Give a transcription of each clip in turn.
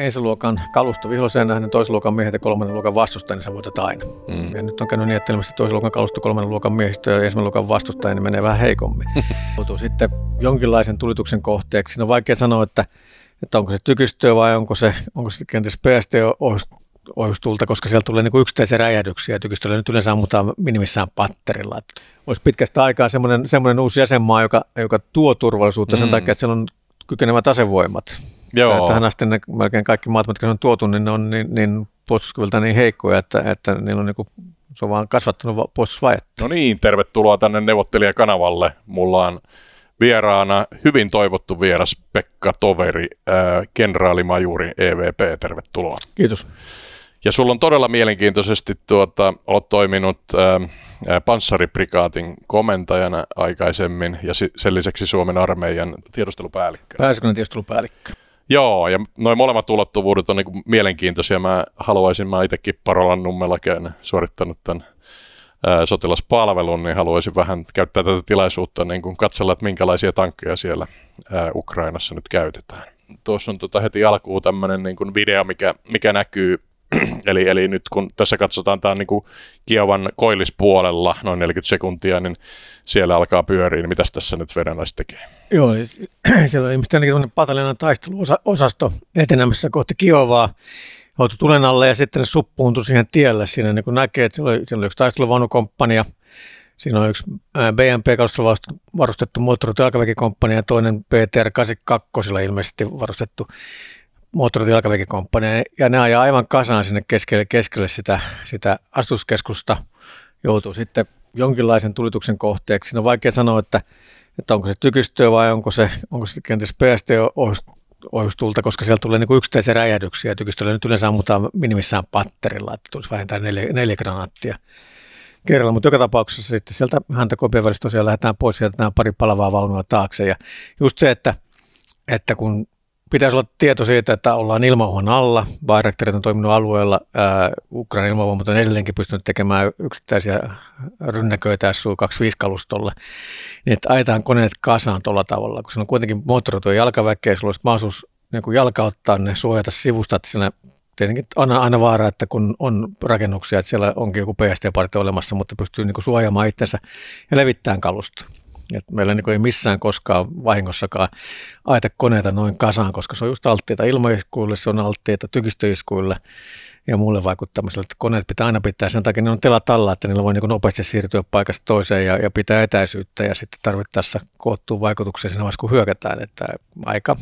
ensiluokan kalusto viholliseen nähden, toisen luokan miehet ja kolmannen luokan vastustajia, niin sä voitat aina. Mm. Ja nyt on käynyt niin, että ilmeisesti toisen luokan kalusto, kolmannen luokan miehistö ja ensimmäisen luokan vastustaja, niin menee vähän heikommin. Joutuu sitten jonkinlaisen tulituksen kohteeksi. Siinä on vaikea sanoa, että, että onko se tykistöä vai onko se, onko se kenties PST ohjustulta, koska siellä tulee niin yksittäisiä räjähdyksiä. Tykistöllä nyt yleensä ammutaan minimissään patterilla. Että olisi pitkästä aikaa semmoinen, semmoinen uusi jäsenmaa, joka, joka tuo turvallisuutta mm. sen takia, että siellä on kykenevät asevoimat. Joo. Tähän asti ne, melkein kaikki maat, mitkä on tuotu, niin ne on niin, niin puolustuskyvyltä niin heikkoja, että, että niillä on niin kuin, se on vaan kasvattanut puolustusvajetta. No niin, tervetuloa tänne neuvottelijakanavalle. Mulla on vieraana hyvin toivottu vieras Pekka Toveri, äh, kenraalimajuri EVP, tervetuloa. Kiitos. Ja sulla on todella mielenkiintoisesti tuota, olet toiminut äh, panssariprikaatin komentajana aikaisemmin ja sen lisäksi Suomen armeijan tiedustelupäällikkö. Pääsiköinen tiedustelupäällikkö. Joo, ja noin molemmat ulottuvuudet on niin mielenkiintoisia. Mä haluaisin, mä itsekin Parolan nummella käyn suorittanut tämän ää, sotilaspalvelun, niin haluaisin vähän käyttää tätä tilaisuutta niin kuin katsella, että minkälaisia tankkeja siellä ää, Ukrainassa nyt käytetään. Tuossa on tota heti alkuun tämmöinen niin video, mikä, mikä näkyy eli, eli nyt kun tässä katsotaan tämä niin Kiovan koillispuolella noin 40 sekuntia, niin siellä alkaa pyöriä, niin mitäs tässä nyt venäläiset tekee? Joo, siellä on ilmeisesti ainakin pataljonan taisteluosasto etenemässä kohti Kiovaa, joutui tulen alle ja sitten suppuuntui siihen tielle. Siinä niin näkee, että siellä oli, siellä oli yksi taisteluvaunukomppania, siinä on yksi BMP-kalustolla varustettu moottorityölkäväkikomppania ja toinen PTR-82 ilmeisesti varustettu moottorijalkaväkikomppania, ja ne ajaa aivan kasaan sinne keskelle, keskelle sitä, sitä asuskeskusta, joutuu sitten jonkinlaisen tulituksen kohteeksi. Siinä on vaikea sanoa, että, että onko se tykistöä vai onko se, onko se kenties PST ohjustulta, koska siellä tulee niin yksittäisiä räjähdyksiä. Tykistöllä nyt yleensä ammutaan minimissään patterilla, että tulisi vähintään neljä, neljä granaattia kerralla, mutta joka tapauksessa sitten sieltä häntä kopien välistä tosiaan lähdetään pois jätetään pari palavaa vaunua taakse. Ja just se, että, että kun pitäisi olla tieto siitä, että ollaan ilmauhan alla. Bayraktarit on toiminut alueella. Ää, Ukrainan ilmavoimat on edelleenkin pystynyt tekemään yksittäisiä rynnäköitä Su-25-kalustolle. Niin, että ajetaan koneet kasaan tuolla tavalla, kun se on kuitenkin moottoroitu jalkaväkeä, sulla olisi mahdollisuus niin kuin jalkauttaa ne, suojata sivusta, että siinä tietenkin on aina vaara, että kun on rakennuksia, että siellä onkin joku PST-partio olemassa, mutta pystyy niin kuin suojaamaan itsensä ja levittämään kalustoa. Et meillä niin ei missään koskaan vahingossakaan aita koneita noin kasaan, koska se on just alttiita ilmaiskuille, se on alttiita tykistöiskuille ja muulle vaikuttamiselle. Että koneet pitää aina pitää, sen takia ne on telatalla, että niillä voi niin nopeasti siirtyä paikasta toiseen ja, ja pitää etäisyyttä ja sitten tarvittaessa koottuu vaikutuksia siinä vaiheessa, kun hyökätään. Että aika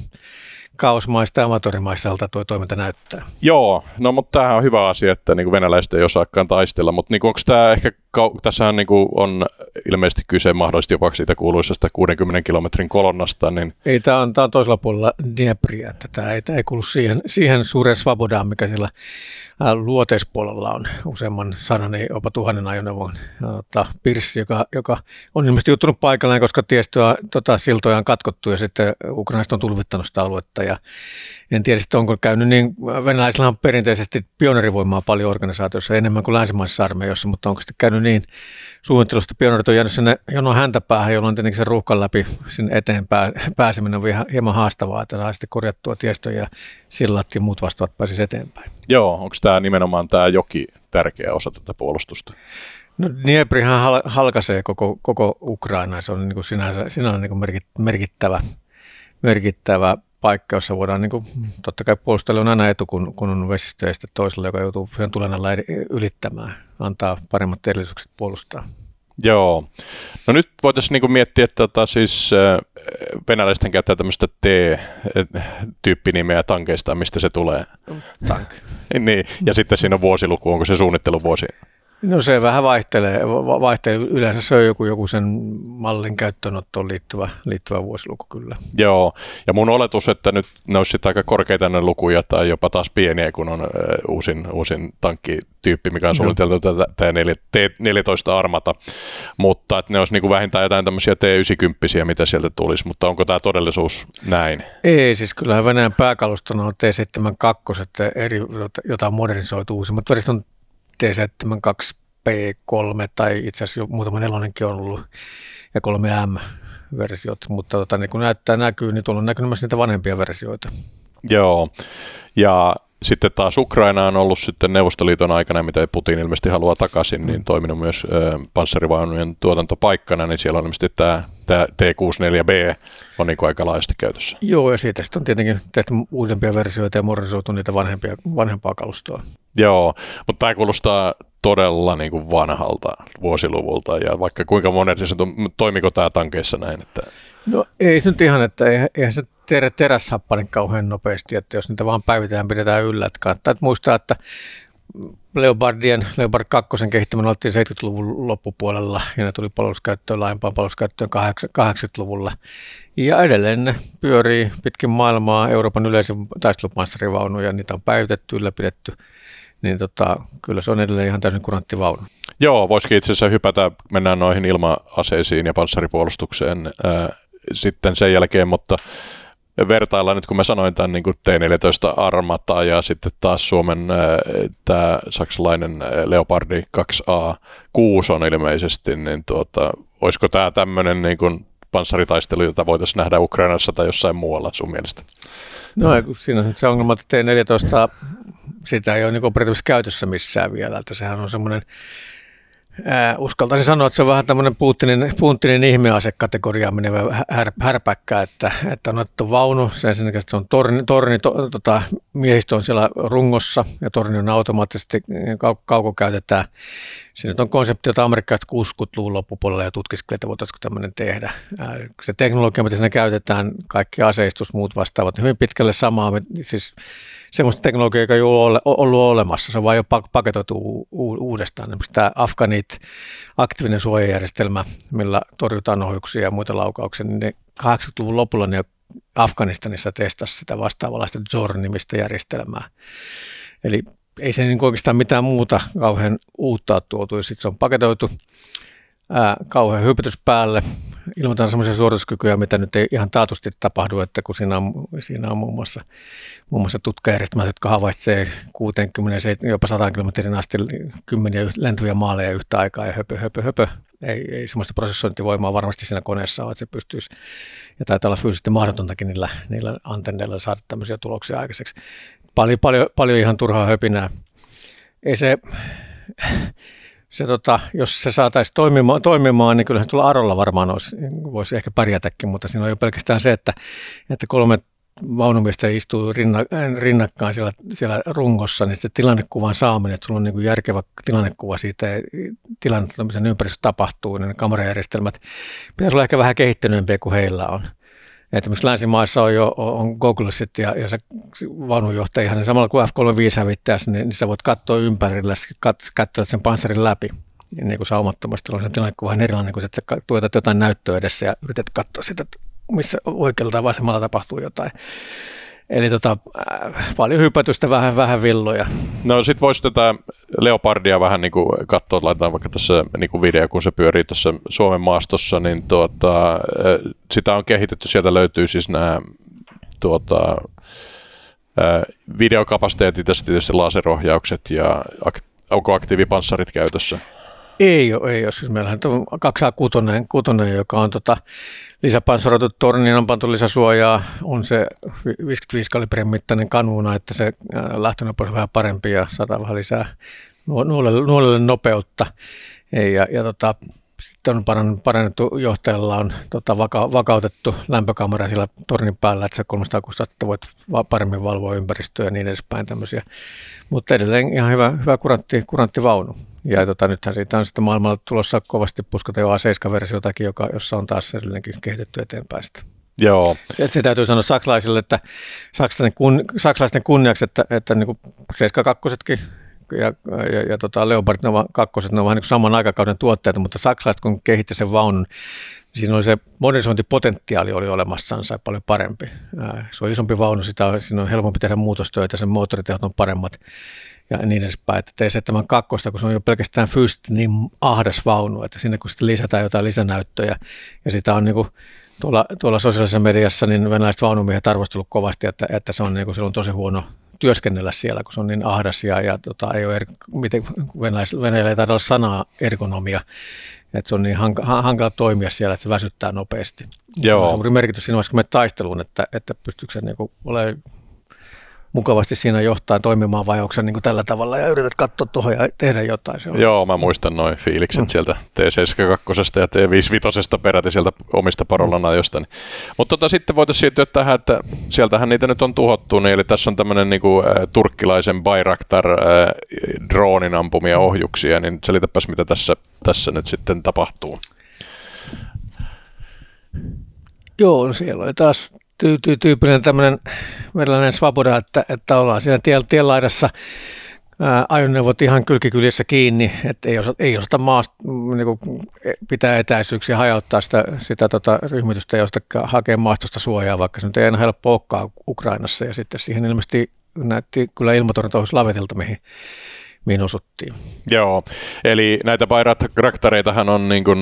kaosmaista ja amatöörimaiselta tuo toiminta näyttää. Joo, no mutta tämähän on hyvä asia, että niin kuin venäläiset ei osaakaan taistella, mutta niin kuin, onko tämä ehkä, tässähän niin kuin on ilmeisesti kyse mahdollisesti jopa siitä kuuluisesta 60 kilometrin kolonnasta. Niin... Ei, tämä on, tämä on toisella puolella Dniepriä, että tämä ei, tämä ei kuulu siihen, siihen suureen svabodaan, mikä siellä luoteispuolella on useamman sadan, jopa tuhannen ajoneuvon tota, pirssi, joka, joka on ilmeisesti juttunut paikalleen, koska tiestöä tota, siltoja on katkottu ja sitten Ukrainasta on tulvittanut sitä aluetta ja en tiedä sitten onko käynyt niin, venäläisillä on perinteisesti pionerivoimaa paljon organisaatiossa enemmän kuin länsimaisessa armeijossa, mutta onko sitten käynyt niin suunnittelusta pionerit on jäänyt sinne jonon häntä päähän, jolloin tietenkin se ruuhkan läpi sinne eteen pääseminen on hieman haastavaa, että saa sitten korjattua tiestöjä ja sillat ja muut vastaavat pääsisi eteenpäin. Joo, onko tämä nimenomaan tämä joki tärkeä osa tätä puolustusta? No Dnieprihän hal- halkaisee koko, koko Ukraina, se on niin kuin sinänsä, sinänsä niin kuin merkittävä, merkittävä paikka, jossa voidaan, niin kuin, totta kai puolustelu on aina etu, kun, kun on vesistöistä toiselle, joka joutuu sen tulen alla ylittämään, antaa paremmat edellytykset puolustaa. Joo. No nyt voitaisiin niin miettiä, että tota, siis venäläisten käyttää tämmöistä T-tyyppinimeä tankeista, mistä se tulee. Tank. niin, ja sitten siinä on vuosiluku, onko se suunnitteluvuosi? No se vähän vaihtelee. vaihtelee. Yleensä se on joku, joku sen mallin käyttöönottoon liittyvä, liittyvä vuosiluku kyllä. Joo, ja mun oletus, että nyt ne olisi aika korkeita ne lukuja tai jopa taas pieniä, kun on uusin, uusin tankkityyppi, mikä on suunniteltu no. tämä T14 Armata, mutta että ne olisi niin kuin vähintään jotain tämmöisiä T90, mitä sieltä tulisi, mutta onko tämä todellisuus näin? Ei, siis kyllähän Venäjän pääkalustona on T72, että eri, jota on modernisoitu uusimmat värit on T72P3 tai itse asiassa jo muutama nelonenkin on ollut ja 3M versiot, mutta tota, niin kun näyttää näkyy, niin tuolla on näkynyt myös niitä vanhempia versioita. Joo, ja sitten taas Ukraina on ollut sitten Neuvostoliiton aikana, mitä Putin ilmeisesti haluaa takaisin, niin mm. toiminut myös ö, panssarivaunujen tuotantopaikkana, niin siellä on ilmeisesti tämä, tämä T64B on niin aika laajasti käytössä. Joo, ja siitä sitten on tietenkin tehty uudempia versioita ja modernisoitu niitä vanhempia, vanhempaa kalustoa. Joo, mutta tämä kuulostaa todella niin kuin vanhalta vuosiluvulta, ja vaikka kuinka modernisesti, toimiko tämä tankeissa näin? Että... No ei se nyt ihan, että eihän se ter- teräshappane kauhean nopeasti, että jos niitä vaan päivitään pidetään yllä. Että kannattaa muistaa, että Leopardien, Leopard 2 kehittäminen oltiin 70-luvun loppupuolella ja ne tuli palveluskäyttöön laajempaan palveluskäyttöön 80-luvulla. Ja edelleen ne pyörii pitkin maailmaa Euroopan yleisin taistelupanssarivaunu ja niitä on päivitetty, ylläpidetty. Niin tota, kyllä se on edelleen ihan täysin kurantti vaunu. Joo, voisikin itse asiassa hypätä, mennään noihin ilma-aseisiin ja panssaripuolustukseen ää, sitten sen jälkeen, mutta vertailla nyt, kun mä sanoin tämän niin T-14 Armata ja sitten taas Suomen tämä saksalainen Leopardi 2A6 on ilmeisesti, niin tuota, olisiko tämä tämmöinen niin kuin panssaritaistelu, jota voitaisiin nähdä Ukrainassa tai jossain muualla sun mielestä? No siinä on se ongelma, että T-14 sitä ei ole niin operatiivisessa käytössä missään vielä, että sehän on semmoinen Äh, uskaltaisin sanoa, että se on vähän tämmöinen Putinin, Putinin ihmeasekategoria menevä här, härpäkkä, että, että on otettu vaunu, sen sen se on torni, torni to, tota, miehistö on siellä rungossa ja torni on automaattisesti kau, kauko käytetään. Se nyt on konsepti, jota amerikkalaiset 60-luvun loppupuolella jo tutkiskeli, että voitaisiinko tämmöinen tehdä. Se teknologia, mitä siinä käytetään, kaikki aseistus, muut vastaavat, hyvin pitkälle samaa, siis semmoista teknologiaa, joka ei ole ollut olemassa, se on vain jo paketoitu uudestaan. Tämä Afganit aktiivinen suojajärjestelmä, millä torjutaan ohjuksia ja muita laukauksia, niin ne 80-luvun lopulla ne Afganistanissa testasi sitä vastaavalaista Zor-nimistä järjestelmää. Eli ei se niin oikeastaan mitään muuta kauhean uutta tuotu, sitten se on paketoitu ää, kauhean hypetys päälle, ilmoitan sellaisia suorituskykyjä, mitä nyt ei ihan taatusti tapahdu, että kun siinä on, siinä on muun muassa, muun muassa tutkajärjestelmät, jotka havaitsee 60, jopa 100 kilometrin asti kymmeniä lentäviä maaleja yhtä aikaa ja höpö, höpö, höpö. Ei, ei sellaista prosessointivoimaa varmasti siinä koneessa ole, että se pystyisi, ja taitaa olla fyysisesti mahdotontakin niillä, niillä antenneilla saada tämmöisiä tuloksia aikaiseksi. Paljon, paljon, paljon ihan turhaa höpinää. Ei se, se, tota, jos se saataisiin toimimaan, toimimaan, niin kyllähän tuolla Arolla varmaan olisi, voisi ehkä pärjätäkin, mutta siinä on jo pelkästään se, että, että kolme vaunumiestä istuu rinna, rinnakkain siellä, siellä rungossa, niin se tilannekuvan saaminen, että sulla on niin kuin järkevä tilannekuva siitä, tilanne, miten ympäristö tapahtuu, niin kamerajärjestelmät pitäisi olla ehkä vähän kehittyneempiä kuin heillä on. Esimerkiksi länsimaissa on jo on Googlesit ja, ja se vaununjohtaja ihan samalla kuin F-35 hävittäjässä, niin, niin sä voit katsoa ympärillä, kat, sen panssarin läpi niin kuin saumattomasti. On se tilannekuva vähän erilainen kuin että sä tuotat jotain näyttöä edessä ja yrität katsoa sitä, missä oikealla tai vasemmalla tapahtuu jotain. Eli tota, äh, paljon hypätystä, vähän, vähän villoja. No sit voisi tätä Leopardia vähän niin kuin katsoa, laitetaan vaikka tässä niin kuin video, kun se pyörii tässä Suomen maastossa, niin tuota, äh, sitä on kehitetty, sieltä löytyy siis nämä tuota, äh, videokapasiteetit ja tietysti laserohjaukset ja onko aktiivipanssarit käytössä? Ei ole, ei ole. Siis meillähän on 2A6, joka on tota, lisäpanssaroitu torniin, on pantu lisäsuojaa, on se 55 kalibrin mittainen kanuuna, että se lähtönopeus on vähän parempi ja saadaan vähän lisää nuolelle, nuolelle nopeutta. Ja, ja tota, sitten on parannettu, johtajalla on tota, vaka, vakautettu lämpökamera sillä tornin päällä, että se 360 että voit paremmin valvoa ympäristöä ja niin edespäin tämmöisiä. Mutta edelleen ihan hyvä, hyvä kurantti, kurantti vaunu. Ja tota, nythän siitä on sitten maailmalla tulossa kovasti puskata jo A7-versiotakin, joka, jossa on taas edelleenkin kehitetty eteenpäin sitä. Joo. Se, se täytyy sanoa saksalaisille, että saksalaisten, kun, saksalaisten kunniaksi, että, että niin 72 ja, ja, ja tota Leopard ne ovat, kakkoset, ne ovat vähän niin saman aikakauden tuotteita, mutta saksalaiset kun kehitti sen vaunun, niin siinä oli se modernisointipotentiaali oli olemassansa paljon parempi. Se on isompi vaunu, sitä on, siinä on helpompi tehdä muutostöitä, sen moottoritehot on paremmat ja niin edespäin. Että T7 kakkosta, kun se on jo pelkästään fyysisesti niin ahdas vaunu, että sinne kun sitten lisätään jotain lisänäyttöjä ja sitä on niin kuin tuolla, tuolla sosiaalisessa mediassa niin venäläiset vaunumiehet arvostellut kovasti, että, että se on, niin kuin, se on tosi huono työskennellä siellä, kun se on niin ahdas ja, ja tota, ei ole eri, miten venäläis, Venäjällä ei taida olla sanaa ergonomia, että se on niin hankala, hankala toimia siellä, että se väsyttää nopeasti. Joo. Se on suuri merkitys siinä vaiheessa, kun me taisteluun, että, että pystyykö se niin olemaan mukavasti siinä johtaa toimimaan vai onko se niin tällä tavalla ja yrität katsoa tuohon ja tehdä jotain. Se on. Joo, mä muistan noin fiilikset mm. sieltä T72 ja T55 peräti sieltä omista parollan ajoista. Mutta tota, sitten voitaisiin siirtyä tähän, että sieltähän niitä nyt on tuhottu, niin eli tässä on tämmöinen niin kuin, äh, turkkilaisen Bayraktar äh, droonin ampumia ohjuksia, niin selitäpäs mitä tässä, tässä nyt sitten tapahtuu. Joo, no siellä oli taas tyy- tyy- tyypillinen tämmöinen merilläinen svaboda, että, että ollaan siinä tien, tienlaidassa ajoneuvot ihan kylkikylissä kiinni, että ei, osa, ei osata maasta, niin kuin, pitää etäisyyksiä, hajauttaa sitä, sitä tota, ryhmitystä, josta hakee maastosta suojaa, vaikka se nyt ei aina helppo olekaan Ukrainassa. Ja sitten siihen ilmeisesti näytti kyllä ilmatorjuntaohjus lavetilta, mihin, mihin osuttiin. Joo, eli näitä Bayraktareitahan on niin kuin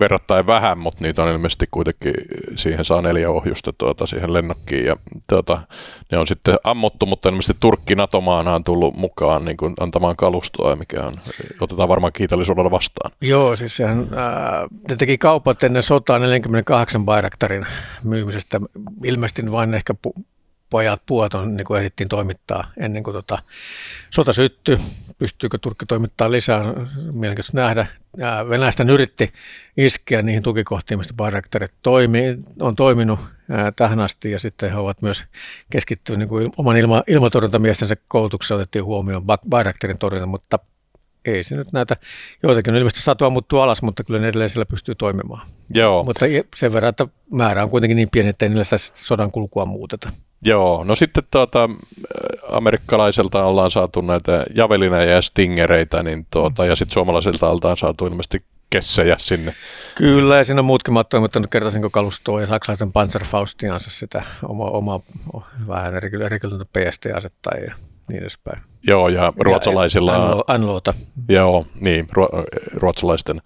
verrattain vähän, mutta niitä on ilmeisesti kuitenkin, siihen saa neljä ohjusta tuota, siihen lennokkiin ja tuota, ne on sitten ammuttu, mutta ilmeisesti Turkki NATO-maana on tullut mukaan niin kuin antamaan kalustoa, mikä on, otetaan varmaan kiitollisuudella vastaan. Joo, siis sehän, ää, ne teki kaupat ennen sotaa 48 Bayraktarin myymisestä, ilmeisesti vain ehkä pu- pojat puot on, niin kuin ehdittiin toimittaa ennen kuin tota, sota syttyi. Pystyykö Turkki toimittaa lisää, mielenkiintoista nähdä. Venäjästä yritti iskeä niihin tukikohtiin, mistä Bayraktarit toimi, on toiminut ää, tähän asti, ja sitten he ovat myös keskittyneet niin kuin oman ilma, ilmatorjuntamiestensä koulutuksessa otettiin huomioon Bayraktarin torjunta, mutta ei se nyt näitä, joitakin on ilmeisesti saatu ammuttua alas, mutta kyllä ne edelleen siellä pystyy toimimaan. Joo. Mutta sen verran, että määrä on kuitenkin niin pieni, että ei niillä sitä sodan kulkua muuteta. Joo, no sitten tuota, amerikkalaiselta ollaan saatu näitä javelineja ja stingereitä, niin tuota, ja sitten suomalaisilta oltaan saatu ilmeisesti kessejä sinne. Kyllä, ja siinä on muutkin, mä oon kertaisinko kalustoa ja saksalaisen Panzerfaustiansa sitä oma, oma vähän erikoiselta PST-asetta ja niin edespäin. Joo, ja ruotsalaisilla... Ja Anloota. Joo, niin, ruotsalaisten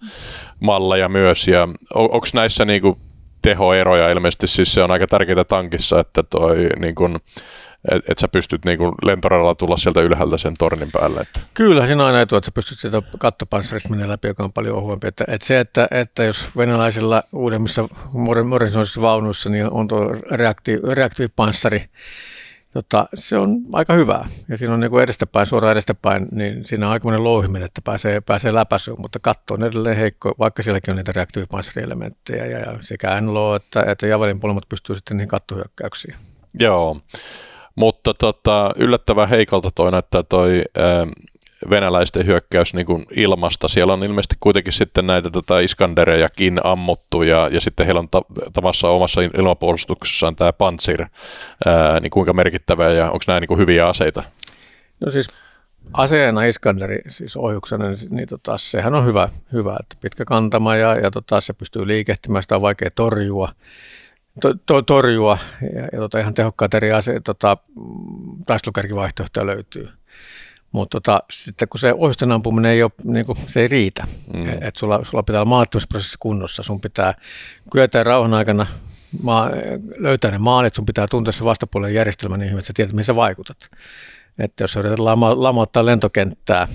malleja myös. Ja on, onko näissä niinku tehoeroja ilmeisesti, siis se on aika tärkeää tankissa, että toi niin kun, et, et sä pystyt niin lentoradalla tulla sieltä ylhäältä sen tornin päälle. Että. Kyllä siinä on aina etu, että sä pystyt sieltä kattopanssarista menee läpi, joka on paljon ohuempi. Että, että se, että, että jos venäläisillä uudemmissa modernisissa vaunuissa niin on tuo reakti, reaktiivipanssari, Tota, se on aika hyvää. Ja siinä on niin kuin edestäpäin, suoraan edestäpäin, niin siinä on aikamoinen louhiminen, että pääsee, pääsee läpäisyyn, mutta katto on edelleen heikko, vaikka sielläkin on niitä reaktiivipanssarielementtejä ja, ja sekä NLO että, että Javelin puolemmat pystyy sitten niihin kattohyökkäyksiin. Joo, mutta tota, yllättävän heikolta toi näyttää toi venäläisten hyökkäys niin kuin ilmasta. Siellä on ilmeisesti kuitenkin sitten näitä tota Iskanderejakin ammuttu ja, ja sitten heillä on ta- tavassa omassa ilmapuolustuksessaan tämä Pantsir, ää, niin kuinka merkittävä ja onko nämä niin kuin hyviä aseita? No siis aseena Iskanderi, siis ohjuksena, niin, niin tota, sehän on hyvä, hyvä, että pitkä kantama ja, ja tota, se pystyy liikehtimään, sitä on vaikea torjua to, to, torjua ja, ja tota, ihan tehokkaat eri ase, tota, taistelukärkivaihtoehtoja löytyy. Mutta tota, sitten kun se ohjusten ampuminen ei ole, niin kuin, se ei riitä, mm. että sulla, sulla pitää olla maalittamisprosessi kunnossa, sun pitää kyetä rauhan aikana maa, löytää ne maalit, sun pitää tuntea se vastapuolen järjestelmä niin hyvin, että sä tiedät, mihin sä vaikutat. Että jos sä yrität lama, lamauttaa lentokenttää,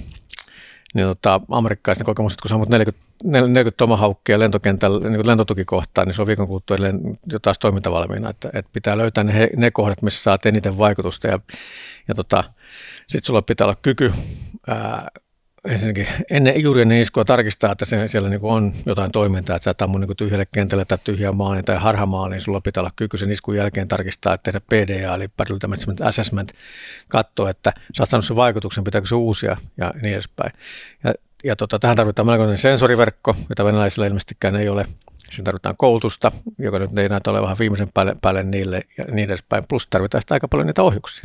niin tota, amerikkalaisten kokemukset, kun sä ammut 40, 40 tomahaukkia lentokentällä niin lentotukikohtaan, niin se on viikon kuluttua edelleen jo taas toimintavalmiina, että, että pitää löytää ne, ne kohdat, missä saat eniten vaikutusta. Ja, ja tota, sitten sulla pitää olla kyky ää, ensinnäkin ennen juuri ennen iskua tarkistaa, että se, siellä niin on jotain toimintaa, että sä et ammu niin tyhjälle kentälle tai tyhjää maaliin tai harhamaaliin, niin sulla pitää olla kyky sen iskun jälkeen tarkistaa, että tehdä PDA, eli Battle Damage Assessment, katsoa, että sä oot saanut sen vaikutuksen, pitääkö se uusia ja niin edespäin. Ja, ja tota, tähän tarvitaan melkoinen sensoriverkko, jota venäläisillä ilmeisestikään ei ole. Siinä tarvitaan koulutusta, joka nyt ei näytä olevan viimeisen päälle, päälle niille ja niin edespäin. Plus tarvitaan sitä aika paljon niitä ohjuksia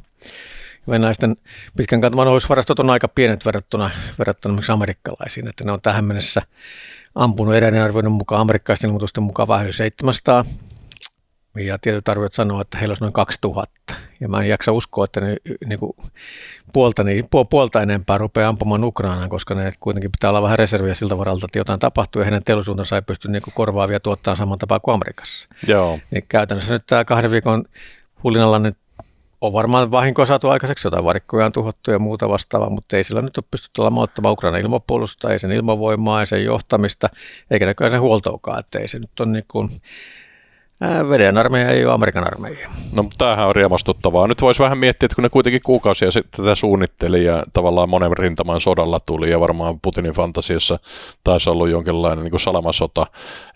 venäläisten pitkän kantaman ohjusvarastot on aika pienet verrattuna, verrattuna amerikkalaisiin, että ne on tähän mennessä ampunut eräiden arvioiden mukaan, amerikkalaisten ilmoitusten mukaan vähän yli 700, ja tietyt arviot sanoo, että heillä olisi noin 2000. Ja mä en jaksa uskoa, että ne niin kuin puolta, niin, puolta enempää rupeaa ampumaan Ukrainaan, koska ne kuitenkin pitää olla vähän reserviä siltä varalta, että jotain tapahtuu ja heidän teollisuutensa ei pysty niin kuin korvaavia tuottaa saman tapaa kuin Amerikassa. Joo. Niin käytännössä nyt tämä kahden viikon hulinalla nyt on varmaan vahinkoa saatu aikaiseksi, jotain varikkoja on tuhottu ja muuta vastaavaa, mutta ei sillä nyt ole pystytty lamauttamaan Ukraina ilmapuolustusta, ei sen ilmavoimaa, ei sen johtamista, eikä näköjään sen huoltoakaan, että ei se nyt ole niin kuin, Veden armeija ei ole Amerikan armeija. No tämähän on riemastuttavaa. Nyt voisi vähän miettiä, että kun ne kuitenkin kuukausia sitten tätä suunnitteli ja tavallaan monen rintaman sodalla tuli ja varmaan Putinin fantasiassa taisi ollut jonkinlainen niin kuin salamasota.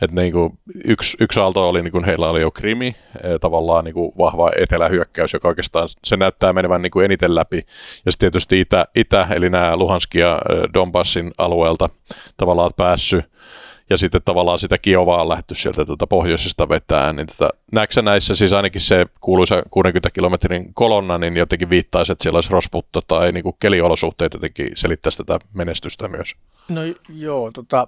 Että niin kuin yksi, yksi aalto oli, niin kuin heillä oli jo Krimi, tavallaan niin kuin vahva etelähyökkäys, joka oikeastaan se näyttää menevän niin kuin eniten läpi. Ja sitten tietysti itä, itä, eli nämä Luhansk ja Donbassin alueelta tavallaan päässyt ja sitten tavallaan sitä Kiovaa on lähty sieltä tuota pohjoisesta vetää, niin tota, näetkö näissä siis ainakin se kuuluisa 60 kilometrin kolonna, niin jotenkin viittaisi, että siellä olisi rosputta tai niin kuin keliolosuhteet jotenkin selittäisi tätä menestystä myös? No joo, tota,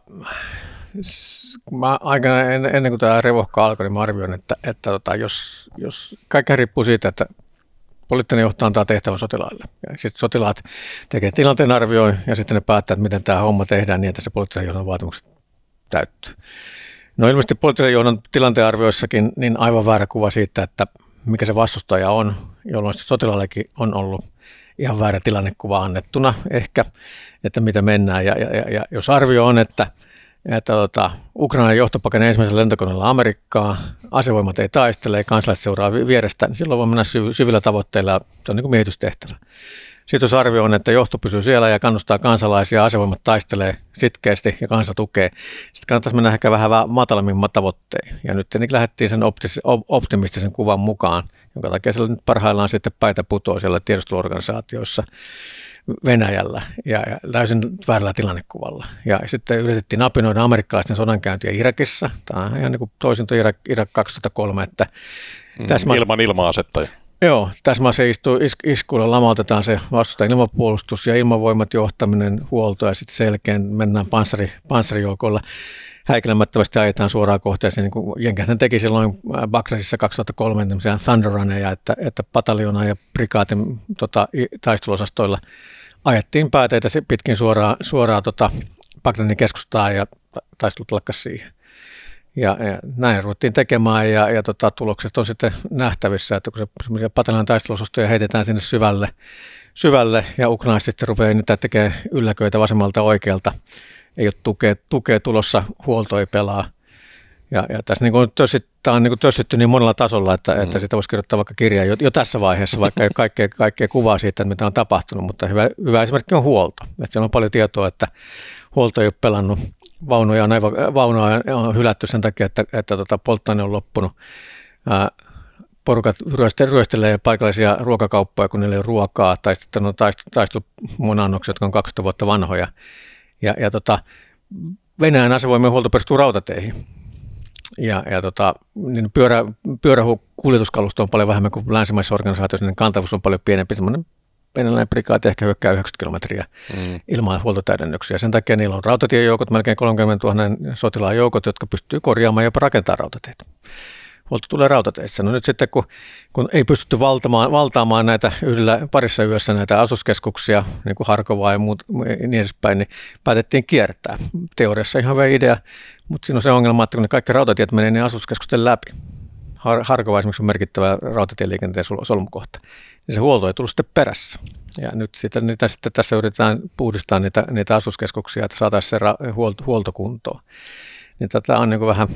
mä aikana ennen, ennen kuin tämä revohka alkoi, niin mä arvioin, että, että tota, jos, jos kaikki riippuu siitä, että poliittinen johto antaa tehtävän sotilaille. Ja sitten sotilaat tekee tilanteen arvioin ja sitten ne päättää, että miten tämä homma tehdään niin, että se poliittisen johdon vaatimukset täyttyy. No ilmeisesti poliittisen johdon tilanteen arvioissakin niin aivan väärä kuva siitä, että mikä se vastustaja on, jolloin sotilaallekin on ollut ihan väärä tilannekuva annettuna ehkä, että mitä mennään. Ja, ja, ja, jos arvio on, että, että tota, Ukrainan johto pakenee ensimmäisellä lentokoneella Amerikkaa, asevoimat ei taistele, kansalaiset seuraa vierestä, niin silloin voi mennä syvillä tavoitteilla, se on niin kuin miehitystehtävä. Sitten jos arvio on, että johto pysyy siellä ja kannustaa kansalaisia, asevoimat taistelee sitkeästi ja kansa tukee, sitten kannattaisi mennä ehkä vähän matalammin tavoittein. Ja nyt niin lähdettiin sen optimistisen kuvan mukaan, jonka takia siellä nyt parhaillaan sitten päitä putoaa siellä tiedusteluorganisaatioissa Venäjällä ja, ja täysin väärällä tilannekuvalla. Ja sitten yritettiin apinoida amerikkalaisten sodankäyntiä Irakissa. Tämä on ihan niin kuin toisinto Irak, Irak 2003, että mm, tässä ilman ilma-asettaja. Joo, tässä istuu is, iskuilla lamautetaan se vastustajan ilmapuolustus ja ilmavoimat johtaminen, huolto ja sitten selkeän mennään panssari, panssarijoukolla häikäilemättömästi ajetaan suoraan kohteeseen, niin kuin Jenkähän teki silloin äh, Bakrasissa 2003 tämmöisiä että, että pataljona ja prikaatin tota, taisteluosastoilla ajettiin pääteitä pitkin suoraan, suoraan tota, Bagdadin keskustaan ja taistelut lakkas siihen. Ja, ja näin ruvettiin tekemään ja, ja tota, tulokset on sitten nähtävissä, että kun se semmoisia pataljan taisteluosastoja heitetään sinne syvälle, syvälle ja ukrainaiset sitten rupeaa niitä tekemään ylläköitä vasemmalta oikealta, ei ole tukea, tukea tulossa, huolto ei pelaa. Ja, ja tässä niin kuin tämä on niin tössitty niin monella tasolla, että, mm. että sitä voisi kirjoittaa vaikka kirjaa jo, jo tässä vaiheessa, vaikka ei ole kaikkea, kaikkea kuvaa siitä, että mitä on tapahtunut, mutta hyvä, hyvä esimerkki on huolto. Että siellä on paljon tietoa, että huolto ei ole pelannut vaunuja on, aivan, vaunuja on hylätty sen takia, että, että tota, polttoaine on loppunut. Ää, porukat ryöstelee paikallisia ruokakauppoja, kun niillä ei ole ruokaa, tai sitten on taistelumunannokset, jotka on 20 vuotta vanhoja. Ja, ja tota, Venäjän asevoimien huolto perustuu rautateihin. Ja, ja tota, niin pyörä, pyöräkuljetuskalusto on paljon vähemmän kuin länsimaisissa organisaatioissa, niin kantavuus on paljon pienempi, semmoinen venäläinen prikaati ehkä hyökkää 90 kilometriä mm. ilman huoltotäydennyksiä. Sen takia niillä on rautatiejoukot, melkein 30 000 sotilaan joukot, jotka pystyy korjaamaan ja jopa rautateitä. Huolto tulee rautateissä. No nyt sitten, kun, kun ei pystytty valtaamaan, valtaamaan näitä yhdellä parissa yössä näitä asuskeskuksia, niin kuin Harkovaa ja muut, niin edespäin, niin päätettiin kiertää. Teoriassa ihan hyvä idea, mutta siinä on se ongelma, että kun ne kaikki rautatiet menee niin asuskeskusten läpi, Har- Harkova esimerkiksi on merkittävä rautatieliikenteen solmukohta, niin se huolto ei tullut sitten perässä. Ja nyt sitten, niitä, sitten tässä yritetään puhdistaa niitä, niitä asuskeskuksia, että saataisiin se ra- huolto, huoltokuntoon. Niin tätä on niin vähän